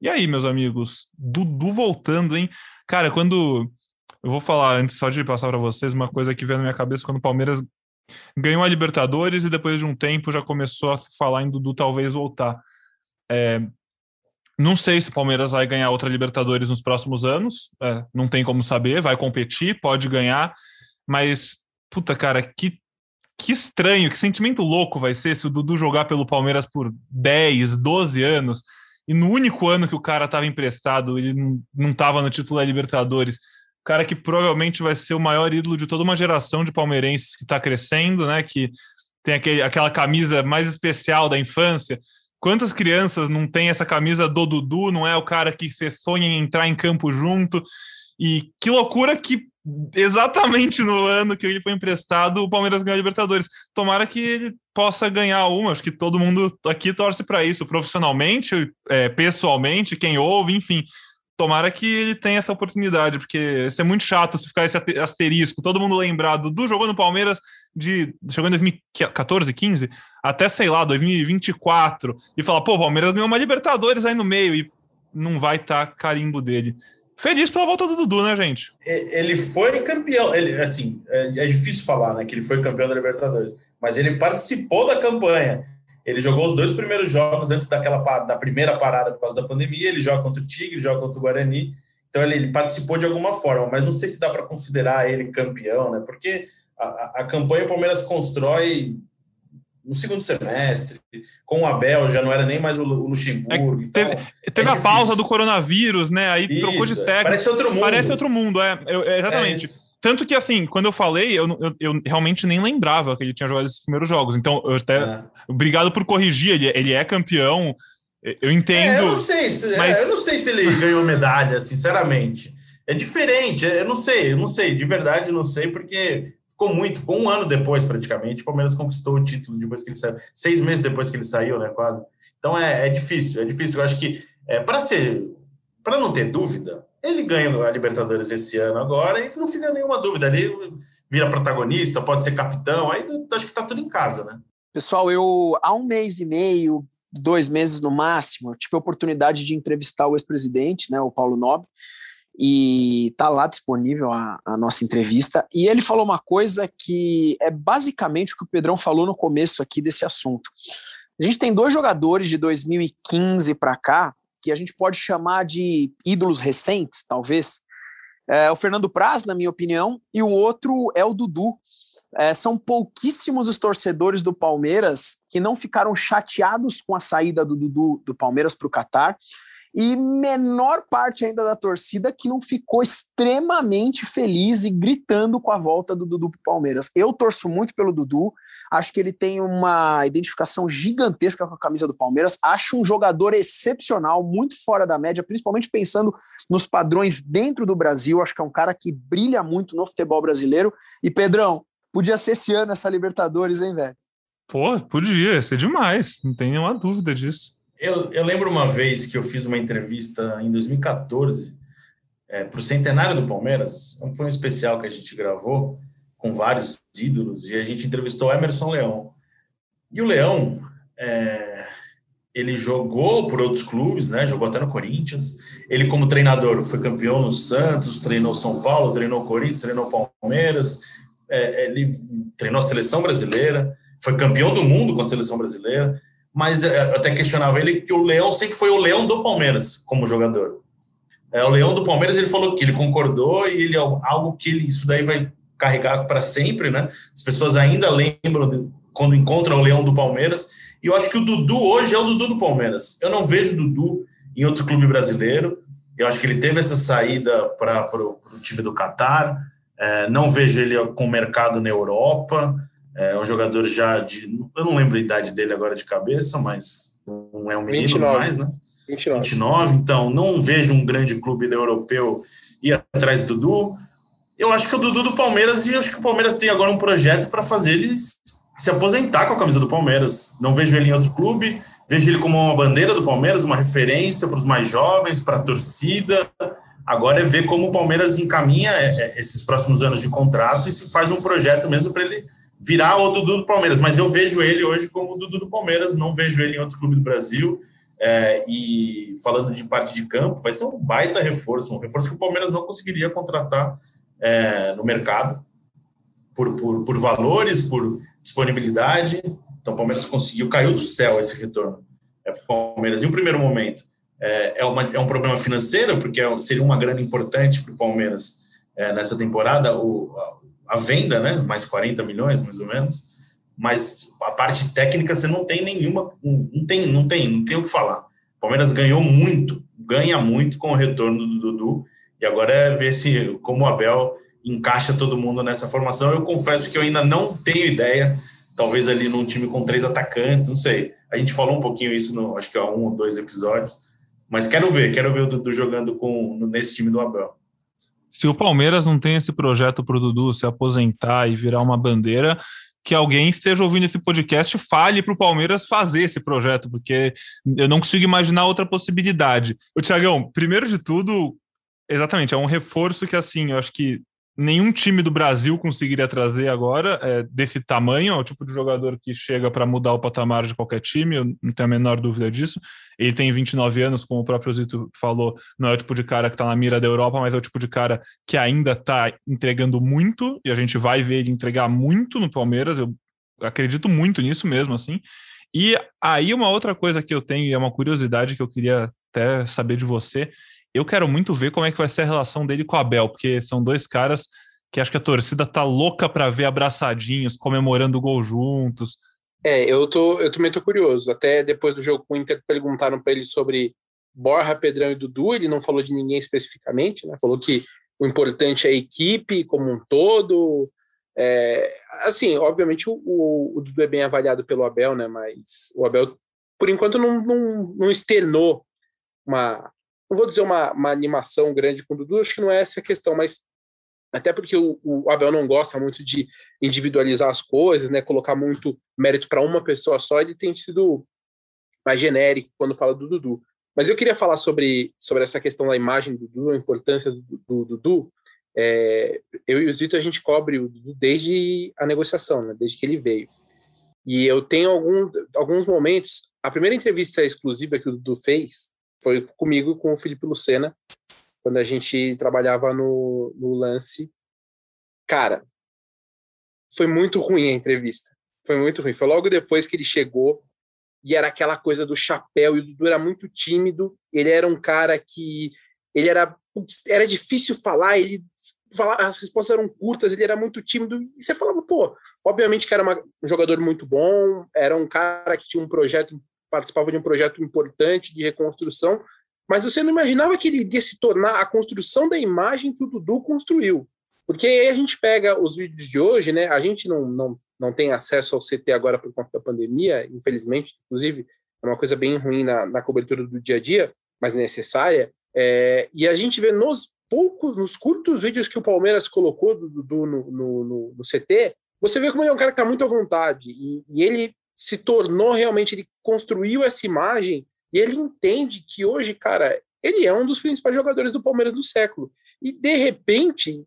E aí, meus amigos, Dudu voltando, hein? Cara, quando. Eu vou falar antes só de passar para vocês uma coisa que veio na minha cabeça quando o Palmeiras ganhou a Libertadores e depois de um tempo já começou a falar em Dudu talvez voltar. É, não sei se o Palmeiras vai ganhar outra Libertadores nos próximos anos, é, não tem como saber, vai competir, pode ganhar, mas, puta, cara, que, que estranho, que sentimento louco vai ser se o Dudu jogar pelo Palmeiras por 10, 12 anos e no único ano que o cara estava emprestado, ele não estava no título da Libertadores. O cara que provavelmente vai ser o maior ídolo de toda uma geração de palmeirenses que está crescendo, né? Que tem aquele, aquela camisa mais especial da infância. Quantas crianças não tem essa camisa do Dudu? Não é o cara que você sonha em entrar em campo junto? E que loucura que exatamente no ano que ele foi emprestado, o Palmeiras ganhou a Libertadores. Tomara que ele possa ganhar uma. Acho que todo mundo aqui torce para isso, profissionalmente, é, pessoalmente, quem ouve, enfim. Tomara que ele tenha essa oportunidade, porque isso é muito chato se ficar esse asterisco, todo mundo lembrado do jogo no Palmeiras de chegou em 2014, 15, até sei lá, 2024, e falar, pô, o Palmeiras ganhou uma Libertadores aí no meio e não vai estar tá carimbo dele. Feliz pela volta do Dudu, né, gente? Ele foi campeão. Ele, assim, é, é difícil falar, né, que ele foi campeão da Libertadores, mas ele participou da campanha. Ele jogou os dois primeiros jogos antes daquela da primeira parada por causa da pandemia. Ele joga contra o Tigre, joga contra o Guarani. Então ele, ele participou de alguma forma, mas não sei se dá para considerar ele campeão, né? Porque a, a, a campanha o Palmeiras constrói no segundo semestre, com o Abel, já não era nem mais o Luxemburgo. É, teve, então, teve é a pausa do coronavírus, né? Aí Isso, trocou de técnico. Parece outro mundo. Parece outro mundo, é, é exatamente. Tanto que, assim, quando eu falei, eu, eu, eu, realmente nem lembrava que ele tinha jogado esses primeiros jogos. Então, eu até. É. Obrigado por corrigir, ele, ele é campeão. Eu entendo. É, eu não sei se, mas... eu não sei se ele ganhou medalha, sinceramente. É diferente, eu não sei, eu não sei, de verdade não sei, porque ficou muito, com um ano depois, praticamente, o Palmeiras conquistou o título depois que ele saiu, seis meses depois que ele saiu, né? Quase. Então é, é difícil, é difícil. Eu acho que é, para ser, para não ter dúvida, ele ganha a Libertadores esse ano agora e não fica nenhuma dúvida. Ele vira protagonista, pode ser capitão, aí acho que tá tudo em casa, né? Pessoal, eu há um mês e meio, dois meses no máximo, tive a oportunidade de entrevistar o ex-presidente, né, o Paulo Nobre, e tá lá disponível a, a, nossa entrevista. E ele falou uma coisa que é basicamente o que o Pedrão falou no começo aqui desse assunto. A gente tem dois jogadores de 2015 para cá que a gente pode chamar de ídolos recentes, talvez. É, o Fernando Praz, na minha opinião, e o outro é o Dudu. É, são pouquíssimos os torcedores do Palmeiras que não ficaram chateados com a saída do Dudu do Palmeiras para o Catar e menor parte ainda da torcida que não ficou extremamente feliz e gritando com a volta do Dudu para o Palmeiras. Eu torço muito pelo Dudu, acho que ele tem uma identificação gigantesca com a camisa do Palmeiras, acho um jogador excepcional, muito fora da média, principalmente pensando nos padrões dentro do Brasil, acho que é um cara que brilha muito no futebol brasileiro. E Pedrão, podia ser esse ano essa Libertadores, hein, velho? Pô, podia ser demais, não tem nenhuma dúvida disso. Eu, eu lembro uma vez que eu fiz uma entrevista em 2014 é, para o centenário do Palmeiras. Foi um especial que a gente gravou com vários ídolos e a gente entrevistou Emerson Leão. E o Leão, é, ele jogou por outros clubes, né? Jogou até no Corinthians. Ele, como treinador, foi campeão no Santos, treinou São Paulo, treinou Corinthians, treinou Palmeiras. É, ele treinou a seleção brasileira, foi campeão do mundo com a seleção brasileira mas é, eu até questionava ele que o Leão sempre foi o Leão do Palmeiras como jogador. É, o Leão do Palmeiras ele falou que ele concordou e ele algo que ele, isso daí vai carregar para sempre, né? As pessoas ainda lembram de, quando encontram o Leão do Palmeiras. E eu acho que o Dudu hoje é o Dudu do Palmeiras. Eu não vejo o Dudu em outro clube brasileiro. Eu acho que ele teve essa saída para o time do Catar. É, não vejo ele com mercado na Europa. É um jogador já de. Eu não lembro a idade dele agora de cabeça, mas não é um menino 29. mais, né? 29. 29. Então, não vejo um grande clube europeu ir atrás do Dudu. Eu acho que o Dudu do Palmeiras, e eu acho que o Palmeiras tem agora um projeto para fazer ele se aposentar com a camisa do Palmeiras. Não vejo ele em outro clube, vejo ele como uma bandeira do Palmeiras, uma referência para os mais jovens, para a torcida. Agora é ver como o Palmeiras encaminha é, é, esses próximos anos de contrato e se faz um projeto mesmo para ele virar o Dudu do Palmeiras. Mas eu vejo ele hoje como o Dudu do Palmeiras, não vejo ele em outro clube do Brasil. É, e falando de parte de campo, vai ser um baita reforço, um reforço que o Palmeiras não conseguiria contratar é, no mercado por, por, por valores, por disponibilidade. Então, o Palmeiras conseguiu, caiu do céu esse retorno é, para o Palmeiras. Em um primeiro momento, é, é, uma, é um problema financeiro, porque é, seria uma grana importante para o Palmeiras é, nessa temporada, o, a, venda, né, mais 40 milhões, mais ou menos. Mas a parte técnica você não tem nenhuma, não tem, não tem, não tem o que falar. O Palmeiras ganhou muito, ganha muito com o retorno do Dudu, e agora é ver se como o Abel encaixa todo mundo nessa formação. Eu confesso que eu ainda não tenho ideia, talvez ali num time com três atacantes, não sei. A gente falou um pouquinho isso, no, acho que há um ou dois episódios, mas quero ver, quero ver o Dudu jogando com, nesse time do Abel. Se o Palmeiras não tem esse projeto para o Dudu se aposentar e virar uma bandeira, que alguém esteja ouvindo esse podcast fale para o Palmeiras fazer esse projeto, porque eu não consigo imaginar outra possibilidade. O Tiagão, primeiro de tudo, exatamente, é um reforço que assim, eu acho que nenhum time do Brasil conseguiria trazer agora é, desse tamanho, é o tipo de jogador que chega para mudar o patamar de qualquer time, eu não tenho a menor dúvida disso. Ele tem 29 anos, como o próprio Zito falou, não é o tipo de cara que está na mira da Europa, mas é o tipo de cara que ainda está entregando muito, e a gente vai ver ele entregar muito no Palmeiras, eu acredito muito nisso mesmo, assim. E aí uma outra coisa que eu tenho, e é uma curiosidade que eu queria até saber de você, eu quero muito ver como é que vai ser a relação dele com o Abel, porque são dois caras que acho que a torcida tá louca para ver abraçadinhos, comemorando o gol juntos. É, eu, tô, eu também tô curioso. Até depois do jogo com o Inter, perguntaram para ele sobre Borja, Pedrão e Dudu. Ele não falou de ninguém especificamente, né? Falou que o importante é a equipe como um todo. É, assim, obviamente o, o, o, Dudu é bem avaliado pelo Abel, né? Mas o Abel, por enquanto, não, não, não externou uma, não vou dizer uma, uma animação grande com o Dudu, acho que não é essa a questão, mas até porque o, o, Abel não gosta muito de individualizar as coisas, né, colocar muito mérito para uma pessoa só, ele tem sido mais genérico quando fala do Dudu. Mas eu queria falar sobre, sobre essa questão da imagem do Dudu, a importância do, do, do Dudu. É, eu e o Zito, a gente cobre o Dudu desde a negociação, né, desde que ele veio. E eu tenho algum, alguns momentos. A primeira entrevista exclusiva que o Dudu fez, foi comigo com o Felipe Lucena, quando a gente trabalhava no, no lance. Cara, foi muito ruim a entrevista. Foi muito ruim. Foi logo depois que ele chegou e era aquela coisa do chapéu. E o Dudu era muito tímido. Ele era um cara que. Ele era. Era difícil falar, ele as respostas eram curtas, ele era muito tímido. E você falava, pô, obviamente que era uma, um jogador muito bom, era um cara que tinha um projeto participava de um projeto importante de reconstrução, mas você não imaginava que ele iria se tornar a construção da imagem que o Dudu construiu. Porque aí a gente pega os vídeos de hoje, né? A gente não, não, não tem acesso ao CT agora por conta da pandemia, infelizmente, inclusive, é uma coisa bem ruim na, na cobertura do dia a dia, mas necessária. É, e a gente vê nos poucos, nos curtos vídeos que o Palmeiras colocou do Dudu no, no, no, no CT, você vê como ele é um cara que está muito à vontade. E, e ele se tornou realmente, ele construiu essa imagem e ele entende que hoje, cara, ele é um dos principais jogadores do Palmeiras do século. E de repente,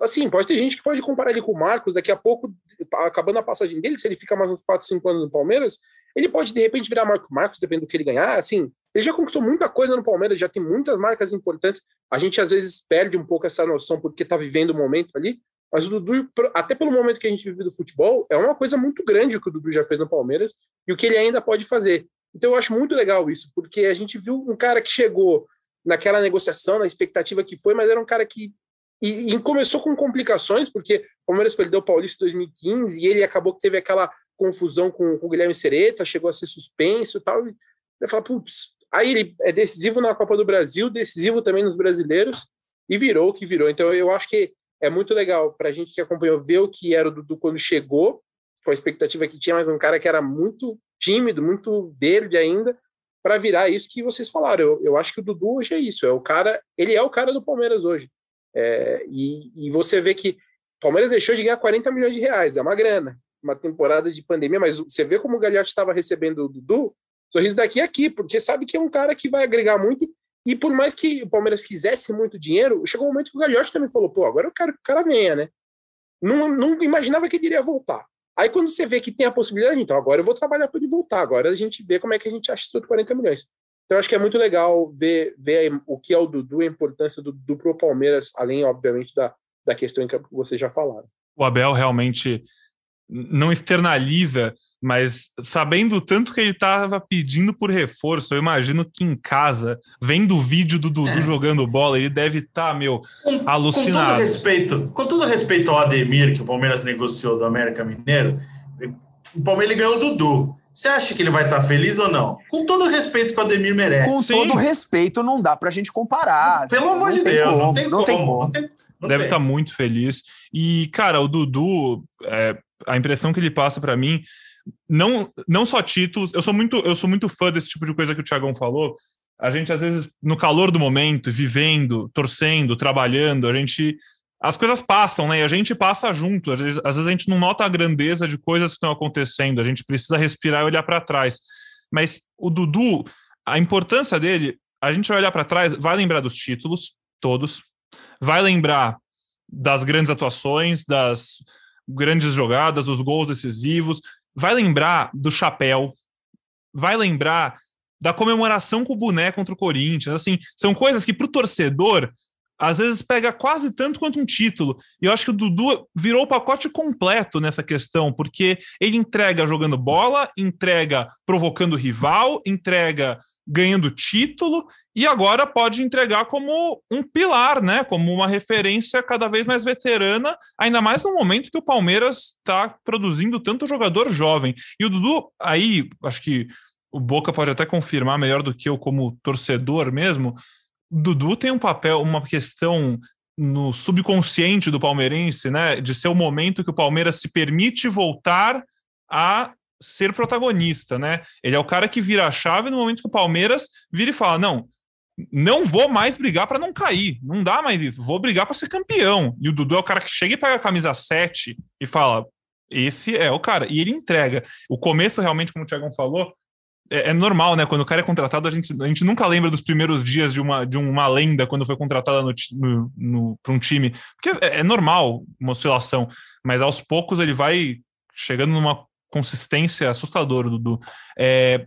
assim, pode ter gente que pode comparar ele com o Marcos, daqui a pouco, acabando a passagem dele, se ele fica mais uns 4, 5 anos no Palmeiras, ele pode de repente virar Marcos Marcos, dependendo do que ele ganhar. Assim, ele já conquistou muita coisa no Palmeiras, já tem muitas marcas importantes. A gente às vezes perde um pouco essa noção porque está vivendo o momento ali, mas o Dudu, até pelo momento que a gente vive do futebol, é uma coisa muito grande o que o Dudu já fez no Palmeiras e o que ele ainda pode fazer. Então eu acho muito legal isso, porque a gente viu um cara que chegou naquela negociação, na expectativa que foi, mas era um cara que e, e começou com complicações, porque o Palmeiras perdeu o Paulista em 2015 e ele acabou que teve aquela confusão com, com o Guilherme Sereta, chegou a ser suspenso tal. E você fala, putz, aí ele é decisivo na Copa do Brasil, decisivo também nos brasileiros, e virou o que virou. Então eu acho que é muito legal para a gente que acompanhou ver o que era o Dudu quando chegou, com a expectativa que tinha, mas um cara que era muito tímido, muito verde ainda, para virar isso que vocês falaram. Eu, eu acho que o Dudu hoje é isso, é o cara, ele é o cara do Palmeiras hoje. É, e, e, você vê que o Palmeiras deixou de ganhar 40 milhões de reais, é uma grana, uma temporada de pandemia, mas você vê como o Gagliotti estava recebendo o Dudu, sorriso daqui e aqui, porque sabe que é um cara que vai agregar muito, e por mais que o Palmeiras quisesse muito dinheiro, chegou um momento que o Gagliotti também falou, pô, agora eu quero que o cara venha, né? Não, não imaginava que ele iria voltar. Aí quando você vê que tem a possibilidade, então agora eu vou trabalhar para ele voltar, agora a gente vê como é que a gente acha isso de 40 milhões. Então, acho que é muito legal ver, ver o que é o Dudu, a importância do Dudu para o Palmeiras, além, obviamente, da, da questão que vocês já falaram. O Abel realmente não externaliza, mas sabendo tanto que ele estava pedindo por reforço, eu imagino que em casa, vendo o vídeo do Dudu é. jogando bola, ele deve estar, tá, meu, com, alucinado. Com todo respeito, com todo respeito ao Ademir, que o Palmeiras negociou do América Mineiro, o Palmeiras ganhou o Dudu. Você acha que ele vai estar feliz ou não? Com todo o respeito que o Ademir merece. Com Sim. todo respeito, não dá para a gente comparar. Pelo amor de Deus, como, não tem não como. Tem como. Não tem, não Deve estar muito feliz. E, cara, o Dudu, é, a impressão que ele passa para mim, não, não só títulos, eu sou muito eu sou muito fã desse tipo de coisa que o Thiagão falou. A gente, às vezes, no calor do momento, vivendo, torcendo, trabalhando, a gente as coisas passam, né? E a gente passa junto. Às vezes, às vezes, a gente não nota a grandeza de coisas que estão acontecendo. A gente precisa respirar e olhar para trás. Mas o Dudu, a importância dele, a gente vai olhar para trás, vai lembrar dos títulos, todos, vai lembrar das grandes atuações, das grandes jogadas, dos gols decisivos, vai lembrar do chapéu, vai lembrar da comemoração com o boné contra o Corinthians. Assim, são coisas que para o torcedor às vezes pega quase tanto quanto um título. E eu acho que o Dudu virou o pacote completo nessa questão, porque ele entrega jogando bola, entrega provocando rival, entrega ganhando título e agora pode entregar como um pilar, né? Como uma referência cada vez mais veterana, ainda mais no momento que o Palmeiras está produzindo tanto jogador jovem. E o Dudu, aí, acho que o Boca pode até confirmar melhor do que eu como torcedor mesmo Dudu tem um papel, uma questão no subconsciente do palmeirense, né, de ser o momento que o Palmeiras se permite voltar a ser protagonista, né? Ele é o cara que vira a chave no momento que o Palmeiras vira e fala: "Não, não vou mais brigar para não cair, não dá mais isso, vou brigar para ser campeão". E o Dudu é o cara que chega e pega a camisa 7 e fala: "Esse é o cara". E ele entrega. O começo realmente, como o Thiago falou, é, é, normal, né? Quando o cara é contratado, a gente, a gente nunca lembra dos primeiros dias de uma, de uma lenda quando foi contratada no, no, no para um time. Porque é, é, normal uma oscilação, mas aos poucos ele vai chegando numa consistência assustadora, Dudu. É,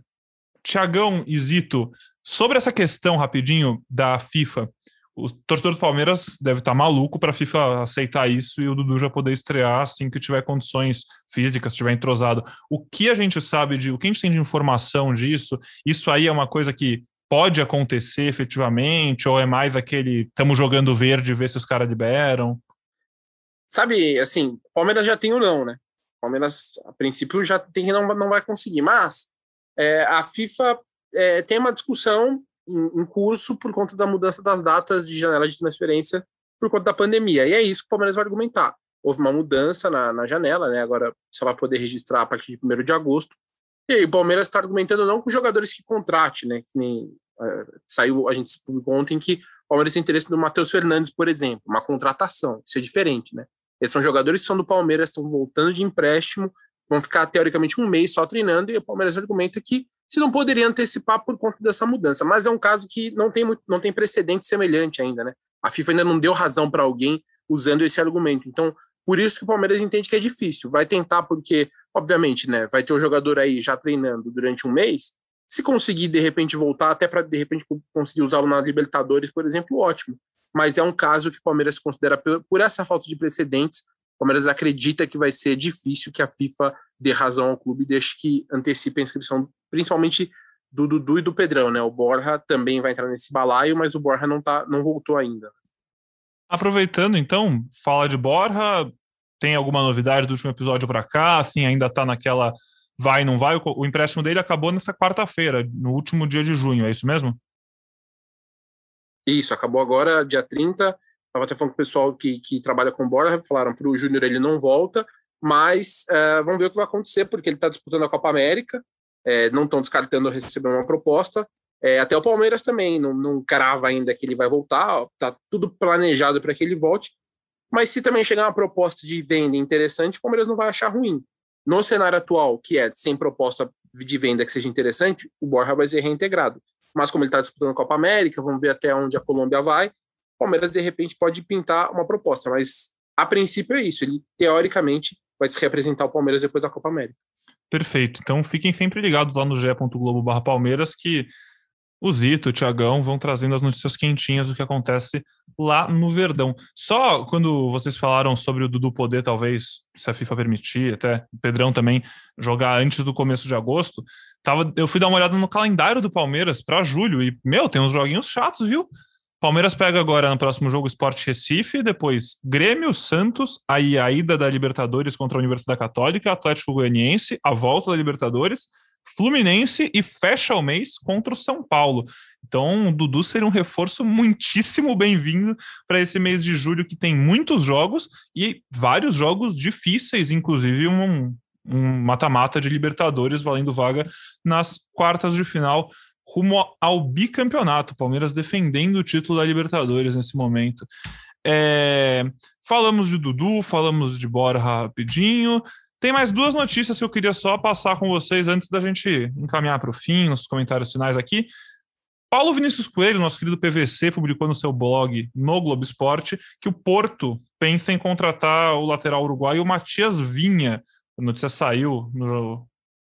Tiagão Zito, sobre essa questão rapidinho da FIFA, o torcedor do Palmeiras deve estar tá maluco para a FIFA aceitar isso e o Dudu já poder estrear assim que tiver condições físicas, estiver entrosado. O que a gente sabe de, o que a gente tem de informação disso? Isso aí é uma coisa que pode acontecer efetivamente ou é mais aquele estamos jogando verde ver se os caras liberam? Sabe, assim, Palmeiras já tem o não, né? Palmeiras, a princípio, já tem que não, não vai conseguir, mas é, a FIFA é, tem uma discussão em, em curso por conta da mudança das datas de janela de transferência por conta da pandemia. E é isso que o Palmeiras vai argumentar. Houve uma mudança na, na janela, né? Agora só vai poder registrar a partir de 1 de agosto. E aí, o Palmeiras está argumentando não com jogadores que contrate, né? Que nem uh, saiu, a gente publicou ontem que o Palmeiras tem interesse no Matheus Fernandes, por exemplo, uma contratação. Isso é diferente, né? Esses são jogadores que são do Palmeiras, estão voltando de empréstimo, vão ficar teoricamente um mês só treinando, e o Palmeiras argumenta que se não poderia antecipar por conta dessa mudança. Mas é um caso que não tem, muito, não tem precedente semelhante ainda, né? A FIFA ainda não deu razão para alguém usando esse argumento. Então, por isso que o Palmeiras entende que é difícil. Vai tentar, porque, obviamente, né, vai ter o um jogador aí já treinando durante um mês. Se conseguir, de repente, voltar, até para, de repente, conseguir usá-lo na Libertadores, por exemplo, ótimo. Mas é um caso que o Palmeiras considera, por essa falta de precedentes, Palmeiras acredita que vai ser difícil que a FIFA dê razão ao clube e deixe que antecipe a inscrição principalmente do Dudu e do Pedrão, né? O Borja também vai entrar nesse balaio, mas o Borja não, tá, não voltou ainda. Aproveitando, então, fala de Borja, tem alguma novidade do último episódio para cá? Assim, ainda está naquela vai, não vai? O, o empréstimo dele acabou nessa quarta-feira, no último dia de junho, é isso mesmo? Isso, acabou agora, dia 30. Estava até falando com o pessoal que, que trabalha com Borja, falaram para o Júnior ele não volta, mas uh, vamos ver o que vai acontecer, porque ele está disputando a Copa América, é, não estão descartando receber uma proposta. É, até o Palmeiras também não, não crava ainda que ele vai voltar, tá tudo planejado para que ele volte. Mas se também chegar uma proposta de venda interessante, o Palmeiras não vai achar ruim. No cenário atual, que é sem proposta de venda que seja interessante, o Borja vai ser reintegrado. Mas como ele está disputando a Copa América, vamos ver até onde a Colômbia vai, Palmeiras de repente pode pintar uma proposta. Mas a princípio é isso, ele teoricamente vai se representar o Palmeiras depois da Copa América. Perfeito. Então fiquem sempre ligados lá no ge.globo Palmeiras que o Zito, o Tiagão vão trazendo as notícias quentinhas do que acontece lá no Verdão. Só quando vocês falaram sobre o Dudu poder, talvez, se a FIFA permitir, até o Pedrão também, jogar antes do começo de agosto, tava, eu fui dar uma olhada no calendário do Palmeiras para julho e, meu, tem uns joguinhos chatos, viu? Palmeiras pega agora no próximo jogo Sport Recife, depois Grêmio, Santos, aí a ida da Libertadores contra a Universidade Católica, Atlético Goianiense, a volta da Libertadores, Fluminense e fecha o mês contra o São Paulo. Então, o Dudu seria um reforço muitíssimo bem-vindo para esse mês de julho, que tem muitos jogos e vários jogos difíceis, inclusive um mata-mata de Libertadores valendo vaga nas quartas de final, rumo ao bicampeonato. Palmeiras defendendo o título da Libertadores nesse momento. É, falamos de Dudu, falamos de Bora rapidinho. Tem mais duas notícias que eu queria só passar com vocês antes da gente encaminhar para o fim, nos comentários finais aqui. Paulo Vinícius Coelho, nosso querido PVC, publicou no seu blog no Globo Esporte que o Porto pensa em contratar o lateral uruguaio Matias Vinha. A notícia saiu no,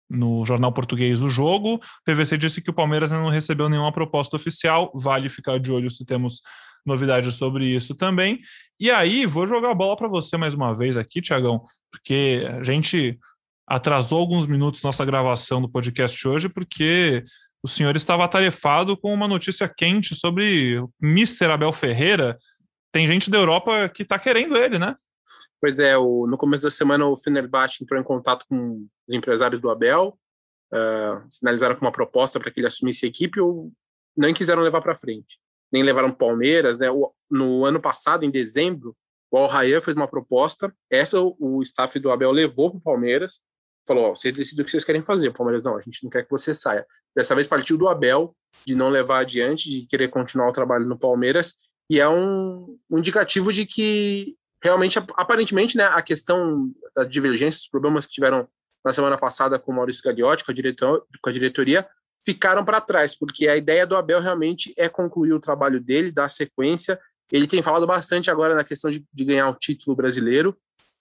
no jornal português O Jogo. O PVC disse que o Palmeiras não recebeu nenhuma proposta oficial. Vale ficar de olho se temos novidades sobre isso também. E aí, vou jogar a bola para você mais uma vez aqui, Tiagão, porque a gente atrasou alguns minutos nossa gravação do podcast hoje, porque o senhor estava atarefado com uma notícia quente sobre o Mr. Abel Ferreira. Tem gente da Europa que está querendo ele, né? Pois é, o, no começo da semana o Fenerbahçe entrou em contato com os empresários do Abel, uh, sinalizaram com uma proposta para que ele assumisse a equipe ou nem quiseram levar para frente nem levaram Palmeiras, né? O, no ano passado, em dezembro, o Al fez uma proposta, essa o, o staff do Abel levou para o Palmeiras, falou, ó, vocês decidem o que vocês querem fazer, o Palmeiras não, a gente não quer que você saia. Dessa vez partiu do Abel, de não levar adiante, de querer continuar o trabalho no Palmeiras, e é um, um indicativo de que realmente, aparentemente, né, a questão da divergência, os problemas que tiveram na semana passada com o Maurício Gagliotti, com a, diretor, com a diretoria, ficaram para trás, porque a ideia do Abel realmente é concluir o trabalho dele, dar sequência. Ele tem falado bastante agora na questão de, de ganhar o título brasileiro.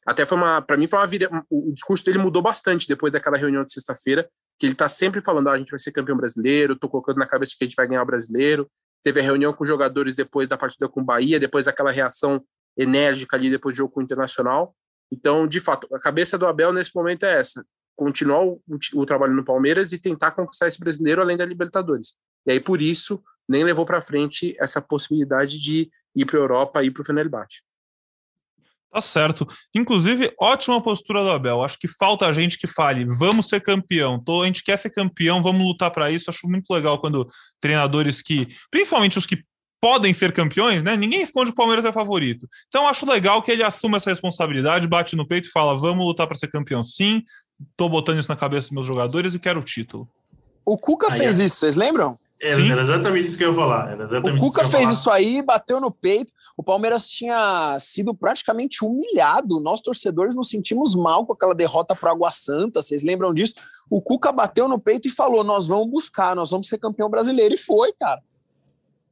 Até foi uma, para mim foi uma vira, o discurso dele mudou bastante depois daquela reunião de sexta-feira, que ele está sempre falando, ah, a gente vai ser campeão brasileiro, estou colocando na cabeça que a gente vai ganhar o brasileiro. Teve a reunião com os jogadores depois da partida com o Bahia, depois daquela reação enérgica ali depois do jogo com o Internacional. Então, de fato, a cabeça do Abel nesse momento é essa continuar o, o, trabalho no Palmeiras e tentar conquistar esse brasileiro além da Libertadores. E aí, por isso, nem levou para frente essa possibilidade de ir para a Europa e ir para o Fenerbahçe. Tá certo. Inclusive, ótima postura do Abel. Acho que falta gente que fale, vamos ser campeão. Tô, a gente quer ser campeão, vamos lutar para isso. Acho muito legal quando treinadores que, principalmente os que podem ser campeões, né? Ninguém esconde que o Palmeiras é favorito. Então acho legal que ele assuma essa responsabilidade, bate no peito e fala: vamos lutar para ser campeão sim. Tô botando isso na cabeça dos meus jogadores e quero o título. O Cuca aí, fez é. isso, vocês lembram? É, era exatamente isso que eu ia falar. o Cuca isso fez isso aí, bateu no peito. O Palmeiras tinha sido praticamente humilhado. Nós, torcedores, nos sentimos mal com aquela derrota para Água Santa. Vocês lembram disso? O Cuca bateu no peito e falou: Nós vamos buscar, nós vamos ser campeão brasileiro. E foi, cara.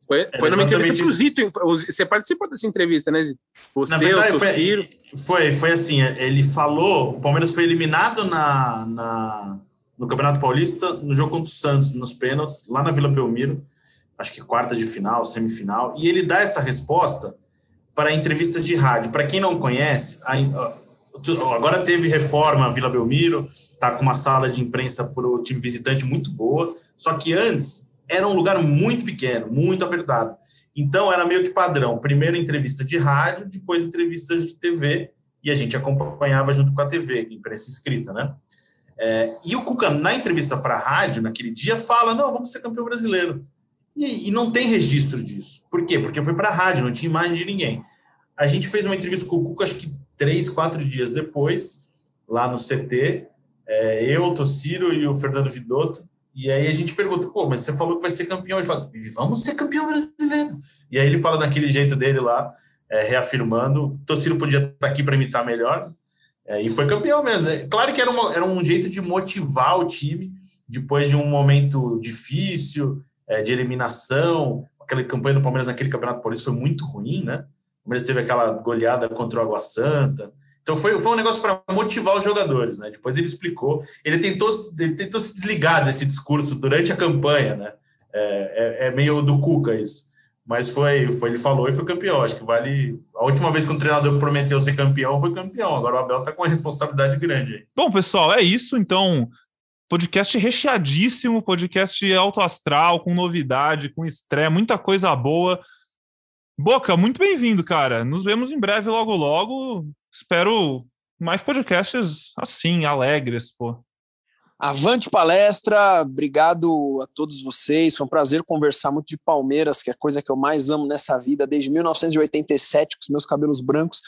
Foi, foi numa entrevista pro Zito. Você participou dessa entrevista, né, Zito? Você, verdade, o. Foi, foi, foi assim, ele falou, o Palmeiras foi eliminado na, na, no Campeonato Paulista, no jogo contra o Santos, nos pênaltis, lá na Vila Belmiro, acho que quarta de final, semifinal, e ele dá essa resposta para entrevistas de rádio. Para quem não conhece, agora teve reforma Vila Belmiro, tá com uma sala de imprensa para o time visitante muito boa, só que antes era um lugar muito pequeno, muito apertado. Então era meio que padrão. Primeiro entrevista de rádio, depois entrevistas de TV, e a gente acompanhava junto com a TV, imprensa escrita, né? É, e o Cuca, na entrevista para a rádio, naquele dia, fala: não, vamos ser campeão brasileiro. E, e não tem registro disso. Por quê? Porque foi para a rádio, não tinha imagem de ninguém. A gente fez uma entrevista com o Cuca, acho que três, quatro dias depois, lá no CT. É, eu, o Tociro e o Fernando Vidotto E aí a gente pergunta, pô, mas você falou que vai ser campeão. Ele fala, vamos ser campeão brasileiro. E aí ele fala daquele jeito dele lá, é, reafirmando. Tociro podia estar tá aqui para imitar melhor. É, e foi campeão mesmo. É, claro que era, uma, era um jeito de motivar o time depois de um momento difícil, é, de eliminação. Aquela campanha do Palmeiras naquele Campeonato Paulista foi muito ruim, né? O Palmeiras teve aquela goleada contra o Água Santa. Então foi, foi um negócio para motivar os jogadores, né? Depois ele explicou. Ele tentou, ele tentou se desligar desse discurso durante a campanha, né? É, é, é, meio do Cuca isso. Mas foi, foi, ele falou e foi campeão. Acho que vale. A última vez que um treinador prometeu ser campeão foi campeão. Agora o Abel tá com uma responsabilidade grande aí. Bom, pessoal, é isso. Então, podcast recheadíssimo, podcast alto astral, com novidade, com estreia, muita coisa boa. Boca, muito bem-vindo, cara. Nos vemos em breve, logo, logo espero mais podcasts assim, alegres, pô. Avante palestra, obrigado a todos vocês. Foi um prazer conversar muito de Palmeiras, que é a coisa que eu mais amo nessa vida, desde 1987, com os meus cabelos brancos.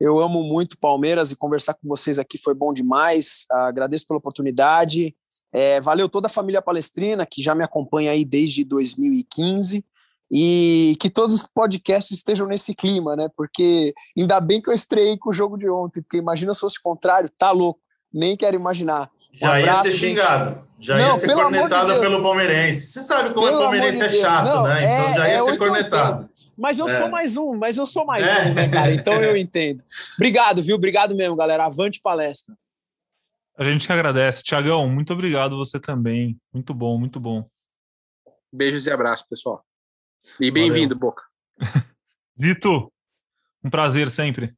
Eu amo muito Palmeiras e conversar com vocês aqui foi bom demais. agradeço pela oportunidade. É, valeu toda a família palestrina que já me acompanha aí desde 2015 e que todos os podcasts estejam nesse clima, né? Porque ainda bem que eu estreiei com o jogo de ontem, porque imagina se fosse o contrário, tá louco, nem quero imaginar. Um já abraço, ia ser xingado, já não, ia ser cornetado de pelo palmeirense. Você sabe como pelo é palmeirense é chato, não, né? Então é, já ia é ser cornetado. Mas eu é. sou mais um, mas eu sou mais é. um, né, cara? Então eu entendo. Obrigado, viu? Obrigado mesmo, galera. Avante palestra. A gente que agradece. Tiagão, muito obrigado você também. Muito bom, muito bom. Beijos e abraços, pessoal. E bem-vindo, Boca. Zito, um prazer sempre.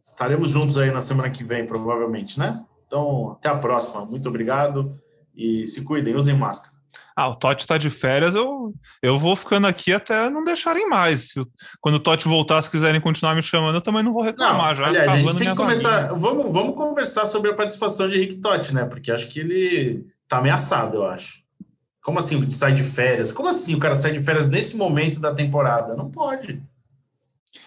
Estaremos juntos aí na semana que vem, provavelmente, né? Então, até a próxima. Muito obrigado e se cuidem, usem máscara. Ah, o Totti está de férias, eu, eu vou ficando aqui até não deixarem mais. Quando o Totti voltar, se quiserem continuar me chamando, eu também não vou reclamar. Não, já aliás, a gente tem que começar. Vamos, vamos conversar sobre a participação de Henrique Totti, né? Porque acho que ele está ameaçado, eu acho. Como assim sai de férias? Como assim o cara sai de férias nesse momento da temporada? Não pode.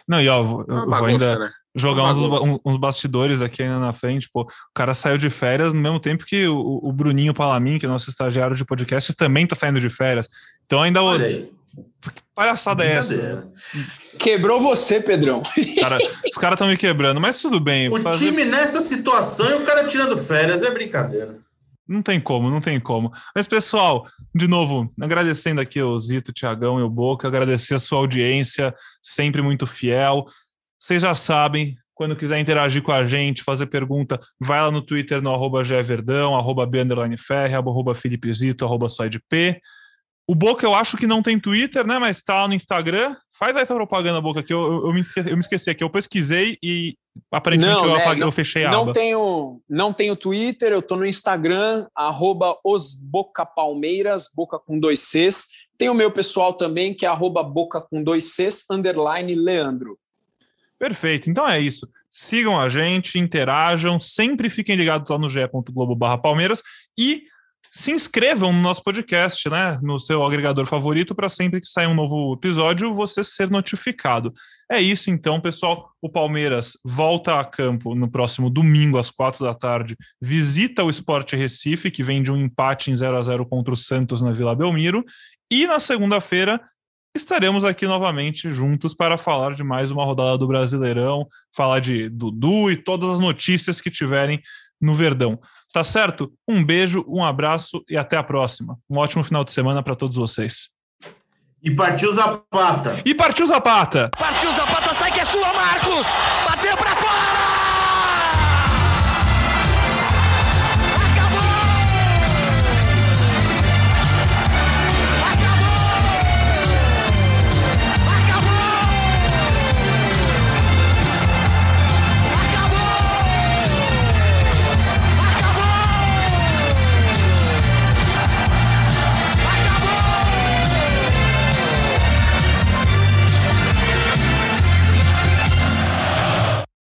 Não, e ó, eu, eu vou ainda né? jogar uns, uns, bastidores aqui ainda na frente. Pô, o cara saiu de férias no mesmo tempo que o, o Bruninho Palamin, que é nosso estagiário de podcast, também tá saindo de férias. Então ainda. Olha aí. Que palhaçada é essa? Quebrou você, Pedrão. Cara, os caras estão me quebrando, mas tudo bem. O fazer... time nessa situação e o cara tirando férias é brincadeira. Não tem como, não tem como. Mas, pessoal, de novo, agradecendo aqui o Zito, o Tiagão e o Boca, agradecer a sua audiência, sempre muito fiel. Vocês já sabem, O Boca eu acho que não tem Twitter, né? Mas tá no Instagram. Faz essa propaganda, Boca, que eu, eu, eu, me, esqueci, eu me esqueci aqui. Eu pesquisei e aparentemente não, eu, né, apaguei, não, eu fechei a não aba. Tenho, não tenho Twitter, eu tô no Instagram, arroba os Boca Palmeiras, Boca com dois Cs. Tem o meu pessoal também, que é arroba Boca com dois Cs, underline Leandro. Perfeito, então é isso. Sigam a gente, interajam, sempre fiquem ligados lá no ge.globo barra Palmeiras e se inscrevam no nosso podcast, né, no seu agregador favorito, para sempre que sair um novo episódio você ser notificado. É isso então, pessoal. O Palmeiras volta a campo no próximo domingo, às quatro da tarde. Visita o Sport Recife, que vem de um empate em 0 a 0 contra o Santos na Vila Belmiro. E na segunda-feira estaremos aqui novamente juntos para falar de mais uma rodada do Brasileirão, falar de Dudu e todas as notícias que tiverem no Verdão. Tá certo? Um beijo, um abraço e até a próxima. Um ótimo final de semana para todos vocês. E partiu Zapata. E partiu Zapata. Partiu Zapata, sai que é sua, Marcos. Bateu para fora!